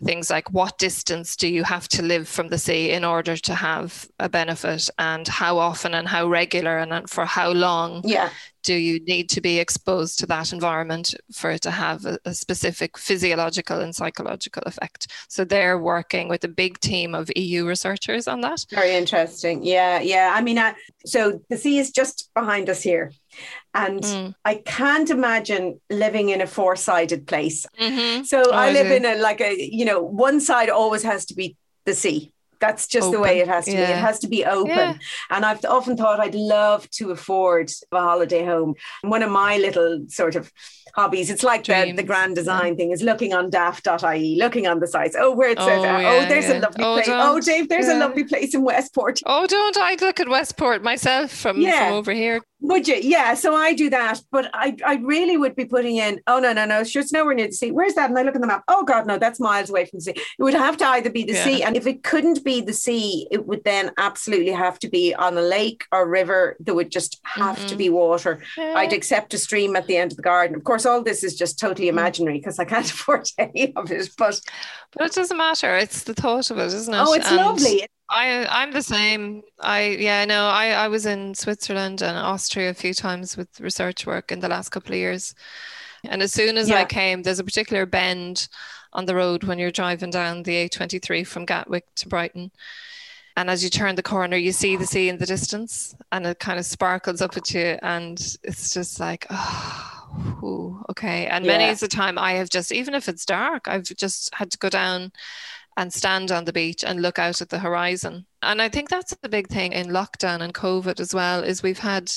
things like what distance do you have to live from the sea in order to have a benefit and how often and how regular and for how long yeah do you need to be exposed to that environment for it to have a, a, specific physiological and psychological effect? So they're working with a big team of EU researchers on that. Very interesting. Yeah, yeah. I mean, uh, so the sea is just behind us here. And mm. I can't imagine living in a four sided place. Mm-hmm. So oh, I live in a like a, you know, one side always has to be the sea that's just open. the way it has to yeah. be. It has to be open. Yeah. And I've often thought I'd love to afford a holiday home. One of my little sort of hobbies, it's like the, the grand design yeah. thing, is looking on daft.ie, looking on the sites. Oh, where it says, oh, oh there's a lovely oh, place. Oh, Dave, there's a lovely place in Westport. Oh, don't I look at Westport myself from, from over here? Would you? Yeah. So I do that, but I, I really would be putting in, oh, no, no, no, sure, it's nowhere near the sea. Where's that? And I look at the map. Oh, God, no, that's miles away from the sea. It would have to either be the yeah. sea. And if it couldn't be the sea, it would then absolutely have to be on a lake or river. There would just have mm-hmm. to be water. Yeah. I'd accept a stream at the end of the garden. Of course, all this is just totally mm-hmm. imaginary because I can't afford any of it. But, but it doesn't matter. It's the thought of it, isn't it? Oh, it's and lovely. I I'm the same. I yeah, no, I I was in Switzerland and Austria a few times with research work in the last couple of years. And as soon as yeah. I came, there's a particular bend on the road when you're driving down the A23 from Gatwick to Brighton. And as you turn the corner, you see the sea in the distance and it kind of sparkles up at you. And it's just like, ah, oh, ooh, okay. And yeah. many of the time I have just, even if it's dark, I've just had to go down and stand on the beach and look out at the horizon. And I think that's the big thing in lockdown and COVID as well, is we've had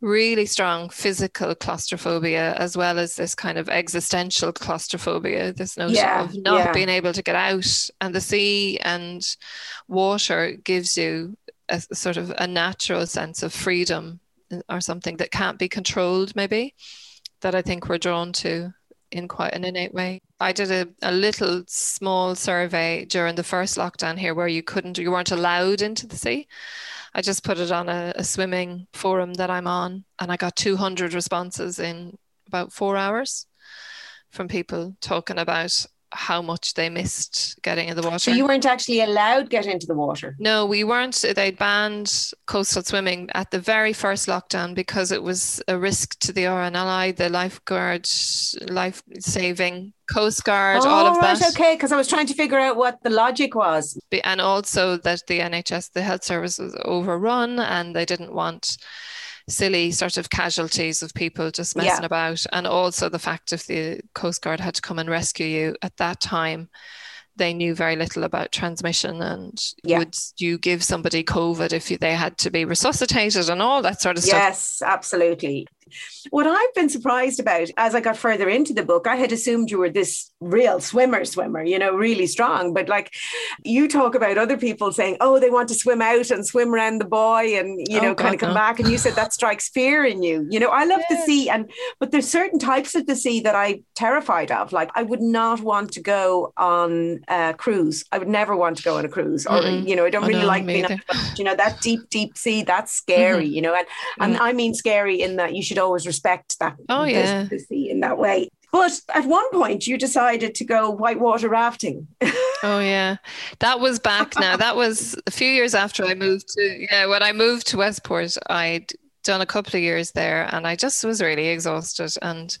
really strong physical claustrophobia as well as this kind of existential claustrophobia this notion yeah, of not yeah. being able to get out and the sea and water gives you a sort of a natural sense of freedom uh, or something that can't be controlled maybe that I think we're drawn to in quite an innate way. I did a, a little small survey during the first lockdown here where you couldn't, you weren't allowed into the sea. I just put it on a, a swimming forum that I'm on, and I got 200 responses in about four hours from people talking about how much they missed getting in the water. So you weren't actually allowed to get into the water? No, we weren't. They banned coastal swimming at the very first lockdown because it was a risk to the RNLI, the lifeguard, life saving, Coast Guard, oh, all of right, that. okay, because I was trying to figure out what the logic was. And also that the NHS, the health service was overrun and they didn't want silly sort of casualties of people just messing Yeah. about. And also the fact if the Coast Guard had to come and rescue you at that time, they knew very little about transmission and Yeah. would you give somebody COVID if you, they had to be resuscitated and all that sort of stuff. Yes, absolutely. What I've been surprised about as I got further into the book, I had assumed you were this real swimmer, swimmer, you know, really strong. But like you talk about other people saying, oh, they want to swim out and swim around the buoy and, you Oh, know, kind God, of come no. back. And you said that strikes fear in you. You know, I love the Yeah. sea. And, but there's certain types of the sea that I'm terrified of. Like I would not want to go on a cruise. I would never want to go on a cruise or, Mm-mm. you know, I don't I really know, like being, either. you know, that deep, deep sea, that's scary, Mm-hmm. you know, and, and I mean scary in that you should always respect that Oh, the- yeah. the sea in that way. But at one point, you decided to go whitewater rafting. Oh yeah, that was back now. That was a few years after I moved to yeah. When I moved to Westport, I'd done a couple of years there, and I just was really exhausted, and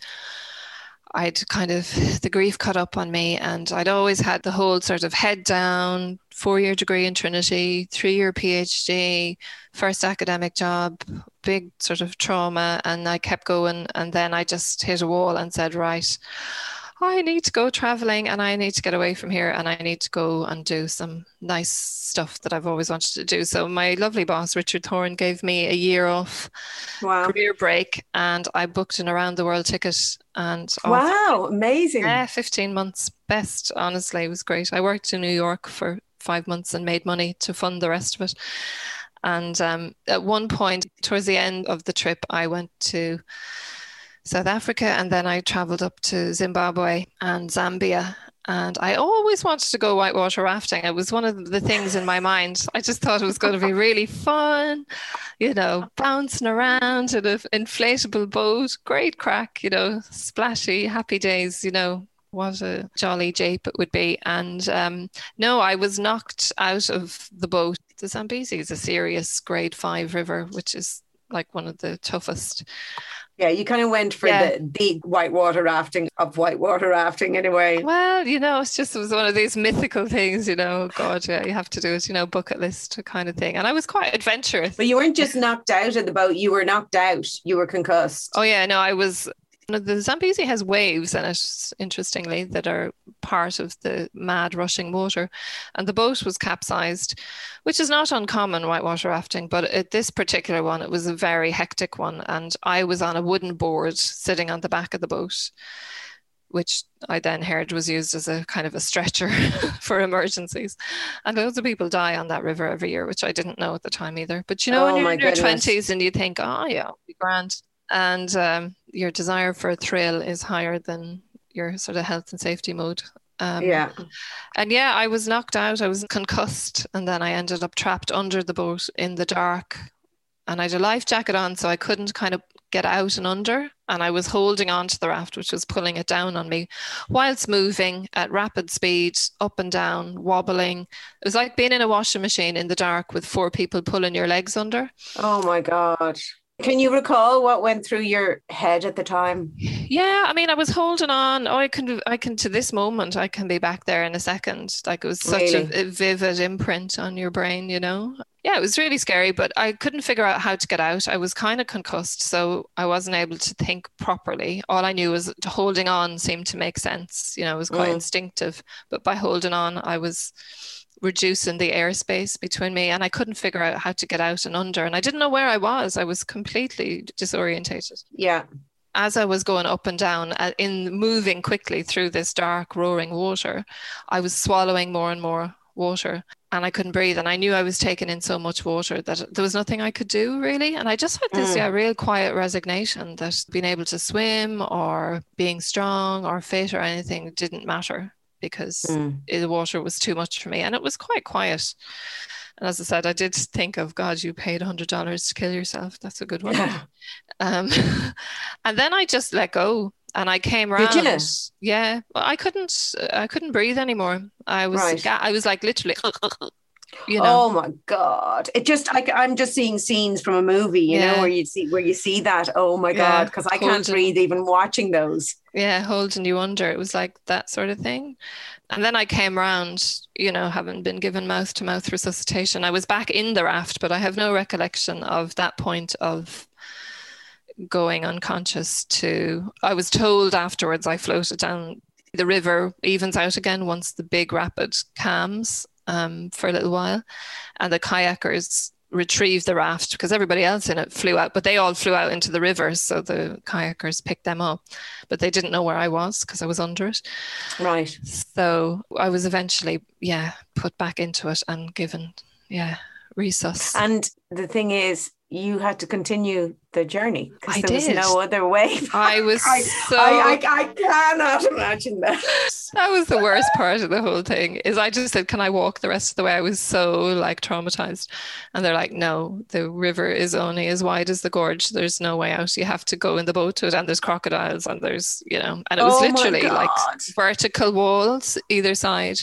I'd kind of the grief caught up on me, and I'd always had the whole sort of head down, four year degree in Trinity, three year PhD, first academic job, big sort of trauma, and I kept going, and then I just hit a wall and said, right. I need to go traveling and I need to get away from here and I need to go and do some nice stuff that I've always wanted to do. So my lovely boss, Richard Thorne, gave me a year off Wow. career break and I booked an around the world ticket and off- Wow, amazing. yeah, 15 months best, honestly, it was great. I worked in New York for five months and made money to fund the rest of it. And um, at one point, towards the end of the trip, I went to South Africa and then I traveled up to Zimbabwe and Zambia. And I always wanted to go whitewater rafting. It was one of the things in my mind. I just thought it was going to be really fun, you know, bouncing around in an inflatable boat, great crack, you know, splashy, happy days, you know, what a jolly jape it would be. And um, no, I was knocked out of the boat. The Zambezi is a serious grade five river, which is like one of the toughest. Yeah, you kind of went for Yeah. the big whitewater rafting of whitewater rafting anyway. Well, you know, it's just it was one of these mythical things, you know. God, yeah, you have to do it, you know, bucket list kind of thing. And I was quite adventurous. But you weren't just knocked out of the boat, you were knocked out, you were concussed. Oh yeah, no, I was. The Zambezi has waves in it, interestingly, that are part of the mad rushing water, and the boat was capsized, which is not uncommon whitewater rafting. But at this particular one, it was a very hectic one, and I was on a wooden board sitting on the back of the boat, which I then heard was used as a kind of a stretcher for emergencies. And loads of people die on that river every year, which I didn't know at the time either. But you know, Oh, when you're in your twenties and you think, oh yeah, it'll be grand, and um, your desire for a thrill is higher than your sort of health and safety mode. Um, yeah. and yeah, I was knocked out. I was concussed, and then I ended up trapped under the boat in the dark. And I had a life jacket on, so I couldn't kind of get out and under. And I was holding on to the raft, which was pulling it down on me, whilst moving at rapid speed, up and down, wobbling. It was like being in a washing machine in the dark with four people pulling your legs under. Oh my God. Can you recall what went through your head at the time? Yeah, I mean, I was holding on. Oh, I can, I can, to this moment, I can be back there in a second. Like it was such Really? a, a vivid imprint on your brain, you know? Yeah, it was really scary, but I couldn't figure out how to get out. I was kind of concussed, so I wasn't able to think properly. All I knew was holding on seemed to make sense. You know, it was quite Mm. instinctive, but by holding on, I was reducing the airspace between me and I couldn't figure out how to get out and under. And I didn't know where I was. I was completely disorientated Yeah. as I was going up and down uh, in moving quickly through this dark roaring water, I was swallowing more and more water and I couldn't breathe. And I knew I was taking in so much water that there was nothing I could do really. And I just had this mm. yeah, real quiet resignation that being able to swim or being strong or fit or anything didn't matter because mm. the water was too much for me. And it was quite quiet. And as I said, I did think of God, you paid hundred dollars to kill yourself. That's a good one. Yeah. Um, and then I just let go and I came around. Yeah, well, I couldn't. I couldn't breathe anymore. I was. Right. I was like literally. You know? Oh my god! It just I, I'm just seeing scenes from a movie, you yeah. know, where you see where you see that. Oh my yeah. god! Because I can't breathe even watching those. Yeah, holding you under. It was like that sort of thing. And then I came around, you know, having been given mouth to mouth resuscitation. I was back in the raft, but I have no recollection of that point of going unconscious to I was told afterwards I floated down the river evens out again once the big rapid calms um, for a little while. And the kayakers retrieved the raft because everybody else in it flew out but they all flew out into the river so the kayakers picked them up. But they didn't know where I was because I was under it. Right. So I was eventually yeah put back into it and given yeah resus and the thing is you had to continue the journey because there did. was no other way. I was I, so I, I, I, cannot imagine that. That was the worst part of the whole thing. Is I just said, "Can I walk the rest of the way?" I was so like traumatized, and they're like, "No, the river is only as wide as the gorge. There's no way out. You have to go in the boat to it, and there's crocodiles, and there's you know." And it was oh literally like vertical walls either side.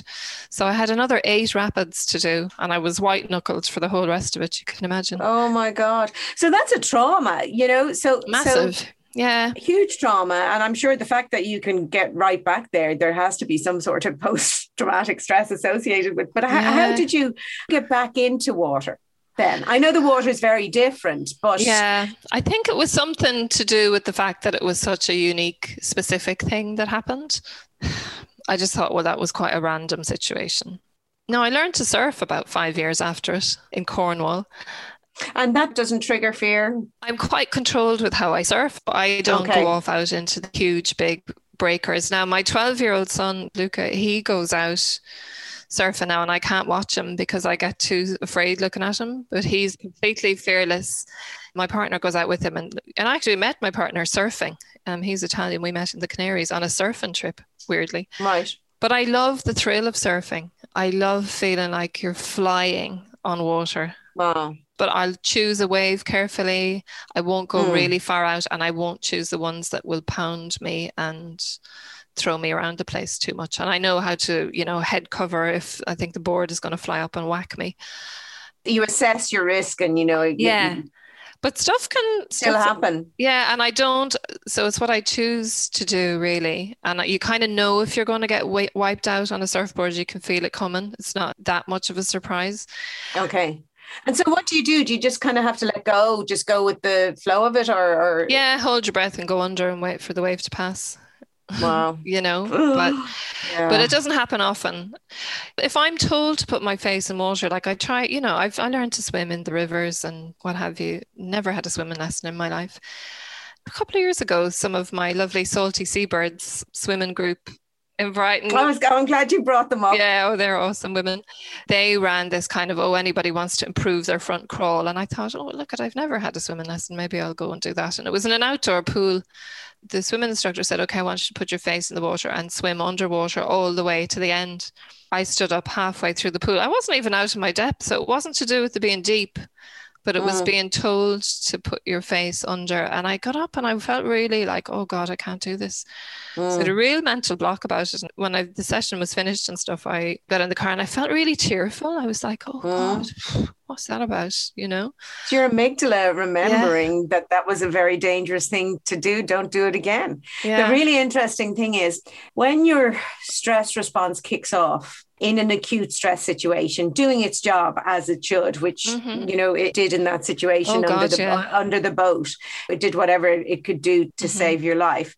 So I had another eight rapids to do, and I was white knuckled for the whole rest of it. You can imagine. Oh my god! So that's a trauma you know, so massive. So, yeah. Huge trauma. And i'm sure the fact that you can get right back there there has to be some sort of post-traumatic stress associated with but yeah. how, how did you get back into water then? I know the water is very different but yeah. I think it was something to do with the fact that it was such a unique specific thing that happened. I just thought well that was quite a random situation. No i learned to surf about five years after it in cornwall and that doesn't trigger fear? I'm quite controlled with how I surf. I don't okay. go off out into the huge, big breakers. Now, my 12 year old son, Luca, he goes out surfing now and I can't watch him because I get too afraid looking at him, but he's completely fearless. My partner goes out with him and, and I actually met my partner surfing. Um, he's Italian. We met in the Canaries on a surfing trip, weirdly. Right. But I love the thrill of surfing. I love feeling like you're flying on water. Wow but I'll choose a wave carefully. I won't go mm. really far out and I won't choose the ones that will pound me and throw me around the place too much. And I know how to, you know, head cover if I think the board is going to fly up and whack me. You assess your risk and, you know, yeah. You, but stuff can still stuff, happen. Yeah. And I don't, so it's what I choose to do really. And you kind of know if you're going to get wiped out on a surfboard, you can feel it coming. It's not that much of a surprise. Okay. And so, what do you do? Do you just kind of have to let go, just go with the flow of it, or, or... yeah, hold your breath and go under and wait for the wave to pass. Wow, you know, but yeah. but it doesn't happen often. If I'm told to put my face in water, like I try, you know, I've I learned to swim in the rivers and what have you. Never had a swimming lesson in my life. A couple of years ago, some of my lovely salty seabirds swimming group in Brighton. I was, I'm glad you brought them up. Yeah, oh, they're awesome women. They ran this kind of, oh, anybody wants to improve their front crawl. And I thought, oh, look at, I've never had a swimming lesson. Maybe I'll go and do that. And it was in an outdoor pool. The swimming instructor said, okay, I want you to put your face in the water and swim underwater all the way to the end. I stood up halfway through the pool. I wasn't even out of my depth. So it wasn't to do with the being deep but it was mm. being told to put your face under. And I got up and I felt really like, oh God, I can't do this. Mm. So a real mental block about it. When I, the session was finished and stuff, I got in the car and I felt really tearful. I was like, oh mm. God, what's that about? You know? It's your amygdala remembering yeah. that that was a very dangerous thing to do. Don't do it again. Yeah. The really interesting thing is when your stress response kicks off, in an acute stress situation, doing its job as it should, which mm-hmm. you know it did in that situation oh, under God, the yeah. under the boat. It did whatever it could do to mm-hmm. save your life.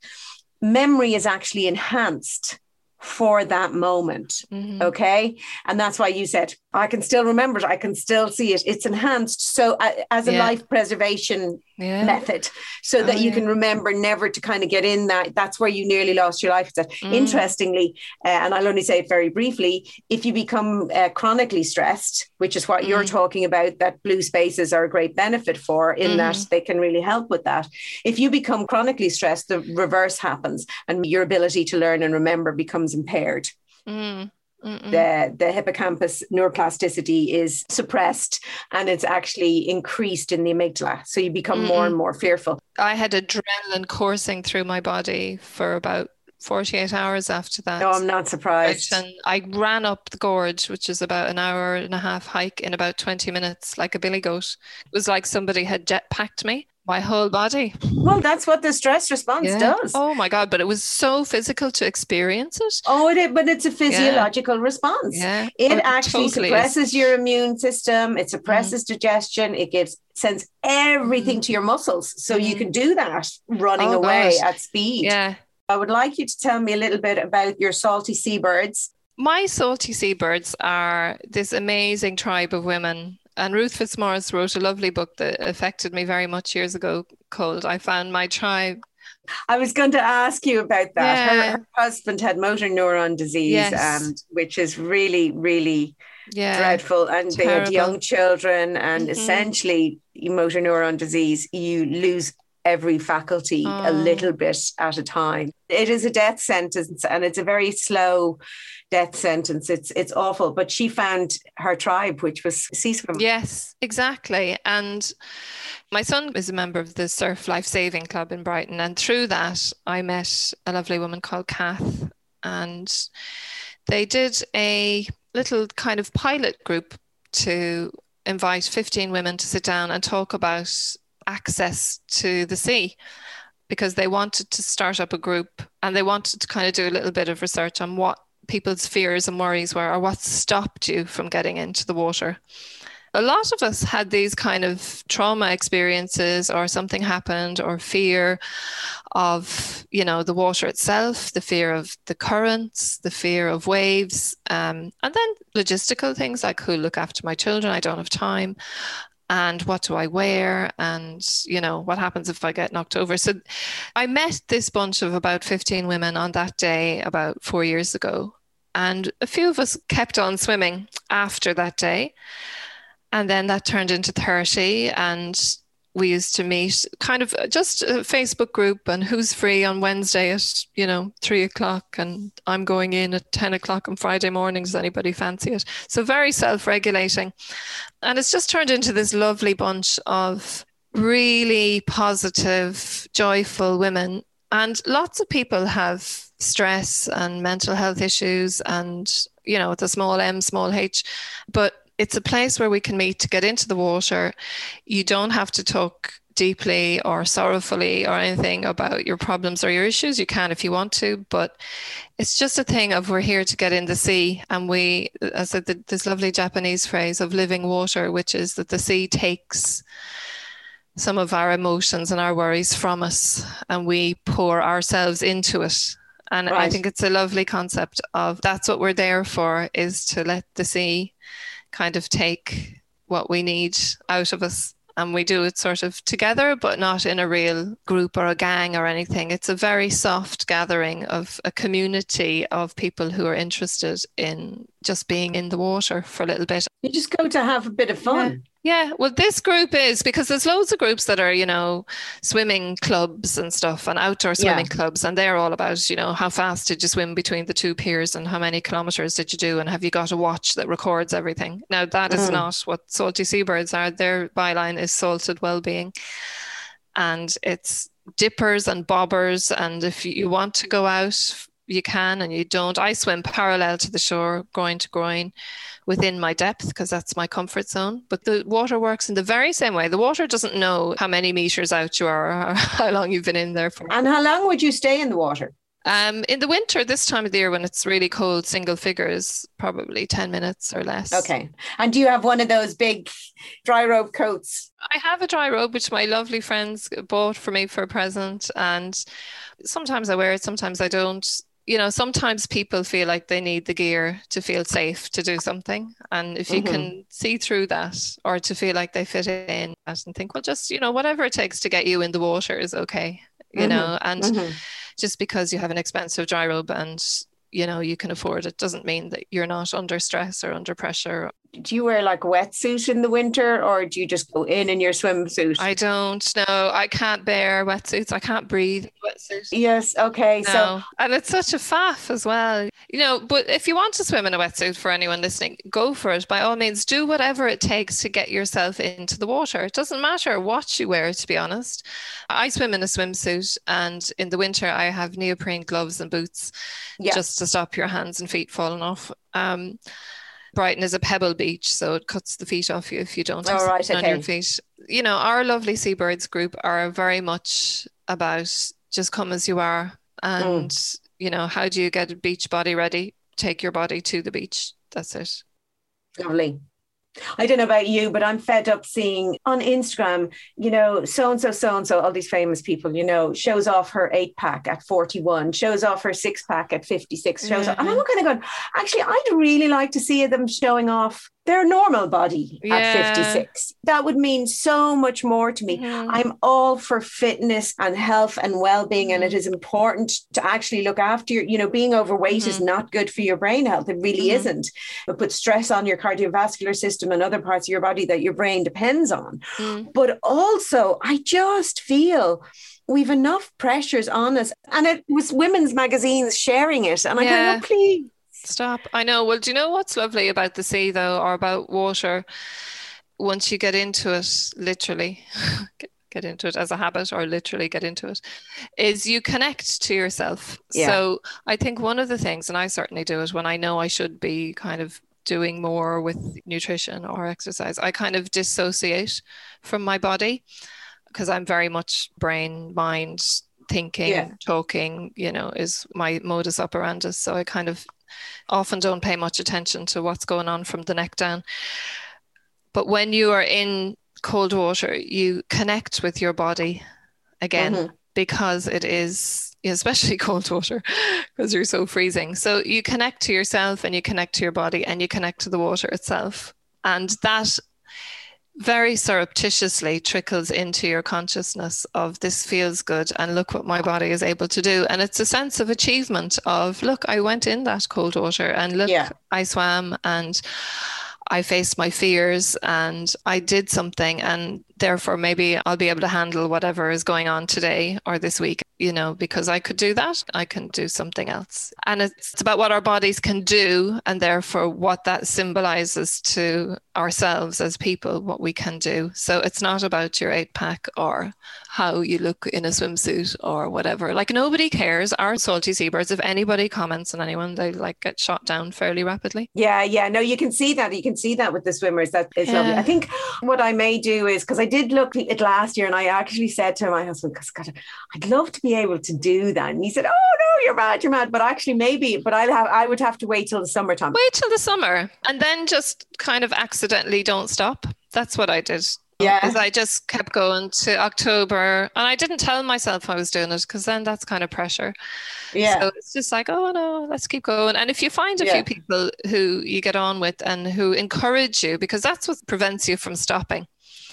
Memory is actually enhanced for that moment. Mm-hmm. Okay. And that's why you said, I can still remember it. I can still see it. It's enhanced. So uh, as a Yeah. life preservation Yeah. method, so that Oh, you yeah. can remember never to kind of get in that. That's where you nearly lost your life. That Mm. interestingly, uh, and I'll only say it very briefly. If you become uh, chronically stressed, which is what you're Mm. talking about, that blue spaces are a great benefit for, in that Mm-hmm. they can really help with that. If you become chronically stressed, the reverse happens, and your ability to learn and remember becomes impaired Mm. Mm-mm. the, the hippocampus neuroplasticity is suppressed and it's actually increased in the amygdala. So you become more and more fearful. I had adrenaline coursing through my body for about 48 hours after that. No, I'm not surprised. And I ran up the gorge, which is about an hour and a half hike in about 20 minutes, like a billy goat. It was like somebody had jetpacked me, my whole body. Well, that's what the stress response does. Oh my God. But it was so physical to experience it. Oh, it is, but it's a physiological response. Yeah. It Oh, actually totally is. suppresses your immune system. It suppresses Mm-hmm. digestion. It gives sends everything to your muscles, so you can do that running Oh, away gosh. at speed. Yeah. I would like you to tell me a little bit about your salty seabirds. My salty seabirds are this amazing tribe of women. And Ruth Fitzmaurice wrote a lovely book that affected me very much years ago called I Found My Tribe. I was going to ask you about that. Her, Yeah. her husband had motor neuron disease, Yes. and which is really, really Yeah. dreadful. And they had young children, and Mhm. essentially, motor neuron disease, you lose every faculty a Oh. little bit at a time. It is a death sentence, and it's a very slow death sentence. It's it's awful. But she found her tribe, which was sea. Yes, exactly. And my son is a member of the Surf Life Saving Club in Brighton. And through that, I met a lovely woman called Kath. And they did a little kind of pilot group to invite 15 women to sit down and talk about access to the sea because they wanted to start up a group and they wanted to kind of do a little bit of research on what people's fears and worries were or what stopped you from getting into the water. A lot of us had these kind of trauma experiences or something happened or fear of, you know, the water itself, the fear of the currents, the fear of waves, um, and then logistical things like who look after my children, I don't have time and what do I wear? And you know what happens if I get knocked over? So I met this bunch of about 15 women on that day about 4 years ago and a few of us kept on swimming after that day. And then that turned into 30 and we used to meet kind of uh, just a Facebook group and who's free on Wednesday at, you know, three o'clock and I'm going in at 10 o'clock on Friday mornings. Anybody fancy it? So very self-regulating. And it's just turned into this lovely bunch of really positive, joyful women. And lots of people have stress and mental health issues and, you know, the small m, small h. But it's a place where we can meet to get into the water. You don't have to talk deeply or sorrowfully or anything about your problems or your issues. You can if you want to, but it's just a thing of we're here to get in the sea. And we, as I said, this lovely Japanese phrase of living water, which is that the sea takes some of our emotions and our worries from us and we pour ourselves into it. And I think it's a lovely concept of that's what we're there for is to let the sea kind of take what we need out of us. And we do it sort of together, but not in a real group or a gang or anything. It's a very soft gathering of a community of people who are interested in just being in the water for a little bit. You just go to have a bit of fun. Yeah, well, this group is because there's loads of groups that are, you know, swimming clubs and stuff and outdoor swimming Yeah. clubs. And they're all about, you know, how fast did you swim between the two piers and how many kilometers did you do? And have you got a watch that records everything? Now, that is Mm. not what salty seabirds are. Their byline is salted well being. And it's dippers and bobbers. And if you want to go out, you can and you don't. I swim parallel to the shore, groyne to groyne within my depth because that's my comfort zone. But the water works in the very same way. The water doesn't know how many meters out you are or how long you've been in there for. And how long would you stay in the water? Um, in the winter, this time of the year when it's really cold, single figures, probably 10 minutes or less. Okay. And do you have one of those big dry robe coats? I have a dry robe which my lovely friends bought for me for a present, and sometimes I wear it, sometimes I don't. You know, sometimes people feel like they need the gear to feel safe to do something. And if you mm-hmm. can see through that or to feel like they fit in and think, well, just, you know, whatever it takes to get you in the water is okay, you mm-hmm. know, and mm-hmm. just because you have an expensive dry robe and you know you can afford it doesn't mean that you're not under stress or under pressure do you wear like a wetsuit in the winter or do you just go in in your swimsuit? I don't know. I can't bear wetsuits. I can't breathe wetsuit yes okay no. so and it's such a faff as well. You know but if you want to swim in a wetsuit for anyone listening go for it. By all means do whatever it takes to get yourself into the water. It doesn't matter what you wear to be honest. I swim in a swimsuit and in the winter i have neoprene gloves and boots yeah. just to stop your hands and feet falling off. Um, Brighton is a pebble beach, so it cuts the feet off you if you don't have oh, right, okay. on your feet. You know, our lovely seabirds group are very much about just come as you are, and mm. you know, how do you get a beach body ready? Take your body to the beach. That's it. Lovely. I don't know about you, but I'm fed up seeing on Instagram, you know, so and so, so and so, all these famous people, you know, shows off her eight pack at 41, shows off her six pack at 56, shows mm-hmm. off. And I'm kind of going, actually, I'd really like to see them showing off their normal body yeah. at 56. That would mean so much more to me. Mm-hmm. I'm all for fitness and health and well-being and it mm-hmm. important to actually look after your, you know, being overweight mm-hmm. is not good for your brain health. It really mm-hmm. isn't. It puts stress on your cardiovascular system and other parts of your body that your brain depends on. Mm. But also, I just feel we've enough pressures on us. And it was women's magazines sharing it. And I yeah. go, oh, please Stop. I know. Well, do you know what's lovely about the sea, though, or about water? Once you get into it, literally, get into it as a habit or literally get into it, is you connect to yourself. Yeah. So I think one of the things, and I certainly do it when I know I should be kind of doing more with nutrition or exercise, I kind of dissociate from my body because I'm very much brain, mind, thinking, yeah. talking, you know, is my modus operandus. So I kind of often don't pay much attention to what's going on from the neck down. But when you are in cold water, you connect with your body again mm-hmm. because it is, especially cold water, because you're so freezing. So you connect to yourself and you connect to your body and you connect to the water itself. And that very surreptitiously trickles into your consciousness of this feels good and look what my body is able to do and it's a sense of achievement of look i went in that cold water and look yeah. i swam and I faced my fears and I did something, and therefore maybe I'll be able to handle whatever is going on today or this week, you know, because I could do that. I can do something else. And it's about what our bodies can do, and therefore what that symbolizes to ourselves as people, what we can do. So it's not about your eight pack or how you look in a swimsuit or whatever. Like nobody cares. Our salty seabirds, if anybody comments on anyone, they like get shot down fairly rapidly. Yeah, yeah. No, you can see that. You can see that with the swimmers. That is yeah. lovely. I think what I may do is because I did look at last year and I actually said to my husband, because God, I'd love to be able to do that. And he said, Oh no, you're mad, you're mad. But actually maybe, but I'll have I would have to wait till the summertime. Wait till the summer and then just kind of accidentally don't stop. That's what I did yeah. Because I just kept going to October and I didn't tell myself I was doing it because then that's kind of pressure. Yeah. So it's just like, oh no, let's keep going. And if you find a yeah. few people who you get on with and who encourage you, because that's what prevents you from stopping.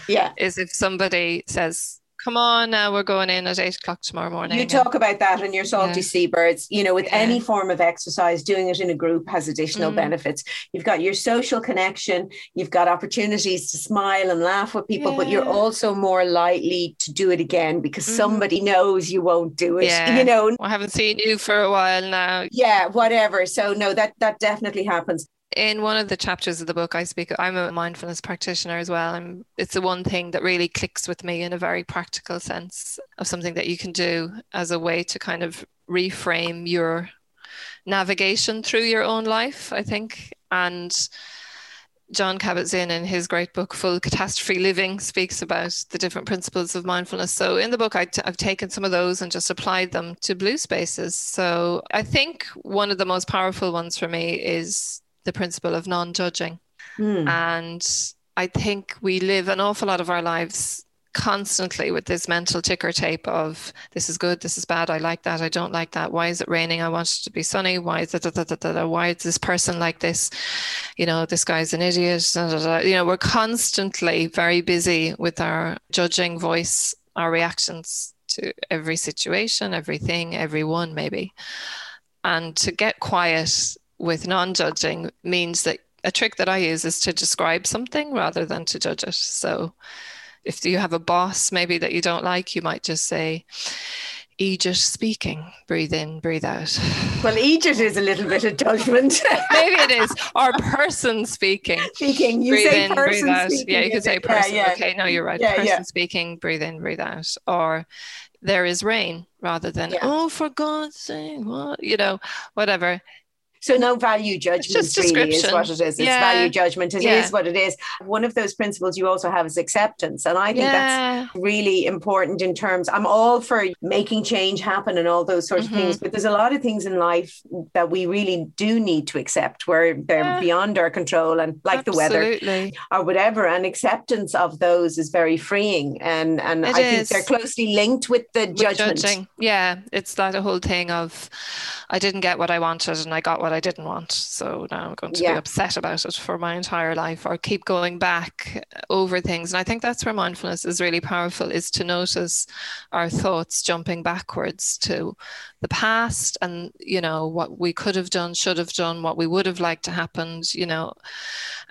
Yeah. Is if somebody says, come on now we're going in at eight o'clock tomorrow morning you talk about that in your salty yeah. seabirds you know with yeah. any form of exercise doing it in a group has additional mm. benefits you've got your social connection you've got opportunities to smile and laugh with people yeah. but you're also more likely to do it again because mm. somebody knows you won't do it you know i haven't seen you for a while now yeah whatever so no that that definitely happens in one of the chapters of the book i speak i'm a mindfulness practitioner as well and it's the one thing that really clicks with me in a very practical sense of something that you can do as a way to kind of reframe your navigation through your own life i think and Jon Kabat-Zinn in his great book Full Catastrophe Living speaks about the different principles of mindfulness. So in the book i t- I've taken some of those and just applied them to blue spaces. So I think one of the most powerful ones for me is the principle of non judging. Mm. And I think we live an awful lot of our lives constantly with this mental ticker tape of this is good, this is bad, I like that, I don't like that. Why is it raining? I want it to be sunny. Why is it? Da, da, da, Why is this person like this? You know, this guy's an idiot. You know, we're constantly very busy with our judging voice, our reactions to every situation, everything, everyone, maybe. And to get quiet with non judging means that a trick that I use is to describe something rather than to judge it. So if you have a boss maybe that you don't like, you might just say, Egypt speaking. Breathe in, breathe out. Well, Egypt is a little bit of judgment. Maybe it is. Or person speaking. Speaking. You breathe say in, person breathe out. speaking. Yeah, you could say person. Yeah, yeah. Okay, no, you're right. Yeah, person speaking, breathe in, breathe out. Or there is rain rather than, oh, for God's sake, what? You know, whatever. So no value judgment just really is what it is. It's Yeah. value judgment. It is Yeah. what it is. One of those principles you also have is acceptance. And I think that's really important in terms i'm all for making change happen and all those sorts Mm-hmm. of things but there's a lot of things in life that we really do need to accept where they're Yeah. beyond our control and like the weather or whatever and acceptance of those is very freeing and and It i think they're closely linked with the With judgment judging. Yeah, it's that a whole thing of I didn't get what I wanted and I got what I didn't want. So now I'm going to Yeah. be upset about it for my entire life or keep going back over things. And I think that's where mindfulness is really powerful is to notice our thoughts jumping backwards to the past and you know what we could have done, should have done, what we would have liked to happen, you know,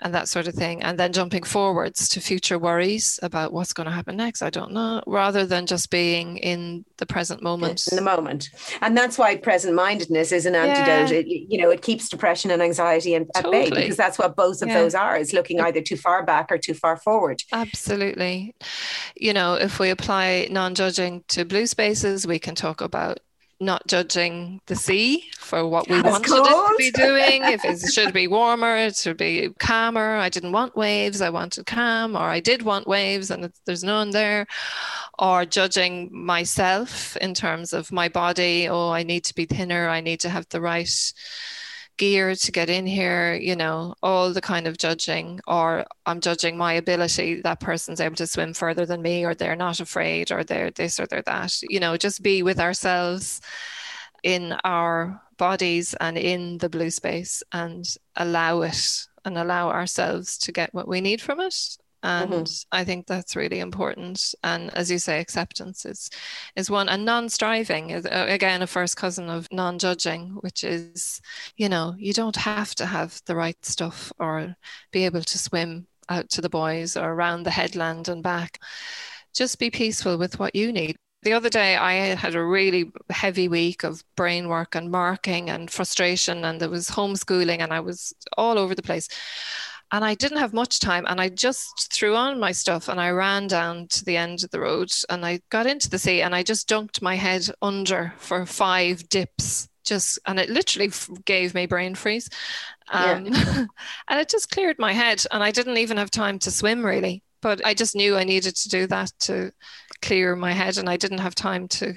and that sort of thing. And then jumping forwards to future worries about what's going to happen next. I don't know, rather than just being in the present moment. in the moment and that's why present mindedness is an antidote it, you know it keeps depression and anxiety in, at bay because that's what both of Yeah. those are is looking either too far back or too far forward Absolutely. You know, if we apply non judging to blue spaces, we can talk about not judging the sea for what we wanted it to be doing. If it should be warmer, it should be calmer. I didn't want waves, I wanted calm, or I did want waves and there's none there. Or judging myself in terms of my body. Oh, I need to be thinner. I need to have the right gear to get in here, you know, all the kind of judging, or I'm judging my ability, that person's able to swim further than me, or they're not afraid, or they're this or they're that, you know, just be with ourselves in our bodies and in the blue space and allow it and allow ourselves to get what we need from it. And I think that's really important. And as you say, acceptance is is one, and non-striving is uh, again a first cousin of non-judging, which is, you know, you don't have to have the right stuff or be able to swim out to the buoys or around the headland and back. Just be peaceful with what you need. The other day, I had a really heavy week of brain work and marking and frustration, and there was homeschooling, and I was all over the place. And I didn't have much time, and I just threw on my stuff and I ran down to the end of the road and I got into the sea and I just dunked my head under for five dips. Just and it literally gave me brain freeze, um, and it just cleared my head. And I didn't even have time to swim really, but I just knew I needed to do that to clear my head and I didn't have time to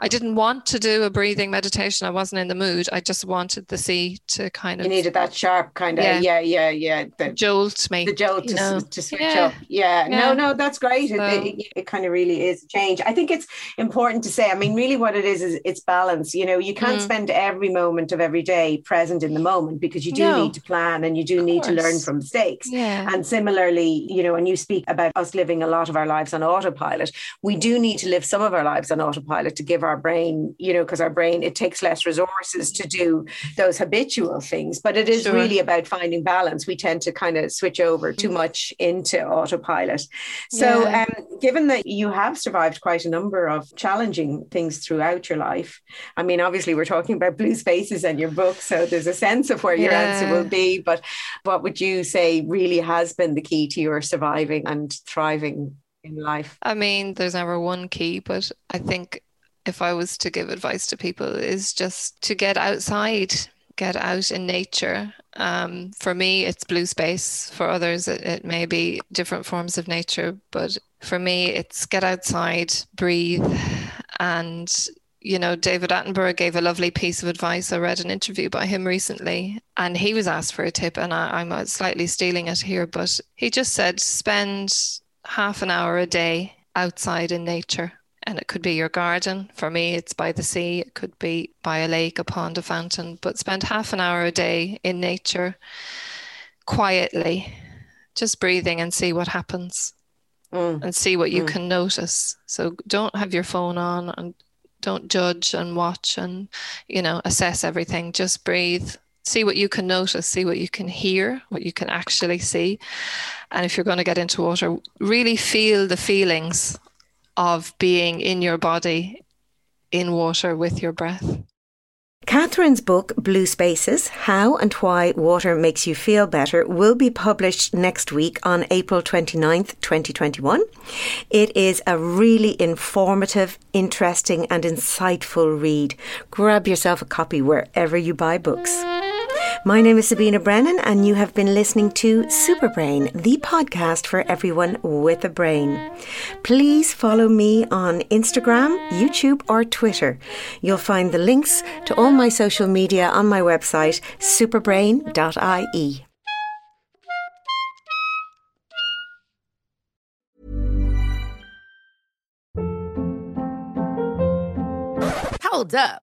I didn't want to do a breathing meditation I wasn't in the mood I just wanted the sea to kind you of needed that sharp kind of Yeah. yeah yeah yeah, the, jolt me the jolt to, know. to switch Yeah. up yeah. Yeah. no no that's great it, So- it, it kind of really is a change i think it's important to say i mean really what it is is it's balance you know you can't Mm. spend every moment of every day present in the moment because you do No. need to plan and you do need to learn from mistakes yeah and similarly, you know, when you speak about us living a lot of our lives on autopilot, we do need to live some of our lives on autopilot to give our brain, you know, because our brain, it takes less resources to do those habitual things. But it is Sure. really about finding balance. We tend to kind of switch over too much into autopilot. So, Yeah. um, given that you have survived quite a number of challenging things throughout your life, I mean, obviously, we're talking about blue spaces and your book. So there's a sense of where your answer will be. But what would you say really has been the key to your surviving and thriving in life? I mean, there's never one key, but I think if I was to give advice to people, is just to get outside, get out in nature. Um, for me, it's blue space. For others, it, it may be different forms of nature, but for me, it's get outside, breathe, and you know, David Attenborough gave a lovely piece of advice. I read an interview by him recently, and he was asked for a tip, and I, I'm slightly stealing it here, but he just said, spend half an hour a day outside in nature. And it could be your garden. For me, it's by the sea. It could be by a lake, a pond, a fountain. But spend half an hour a day in nature, quietly, just breathing and see what happens mm. and see what you mm. can notice. So don't have your phone on and don't judge and watch and, you know, assess everything. Just breathe, see what you can notice, see what you can hear, what you can actually see. And if you're going to get into water, really feel the feelings of being in your body in water with your breath. Catherine's book, Blue Spaces How and Why Water Makes You Feel Better, will be published next week on April 29th, 2021. It is a really informative, interesting, and insightful read. Grab yourself a copy wherever you buy books. My name is Sabina Brennan, and you have been listening to Superbrain, the podcast for everyone with a brain. Please follow me on Instagram, YouTube, or Twitter. You'll find the links to all my social media on my website, superbrain.ie. Hold up.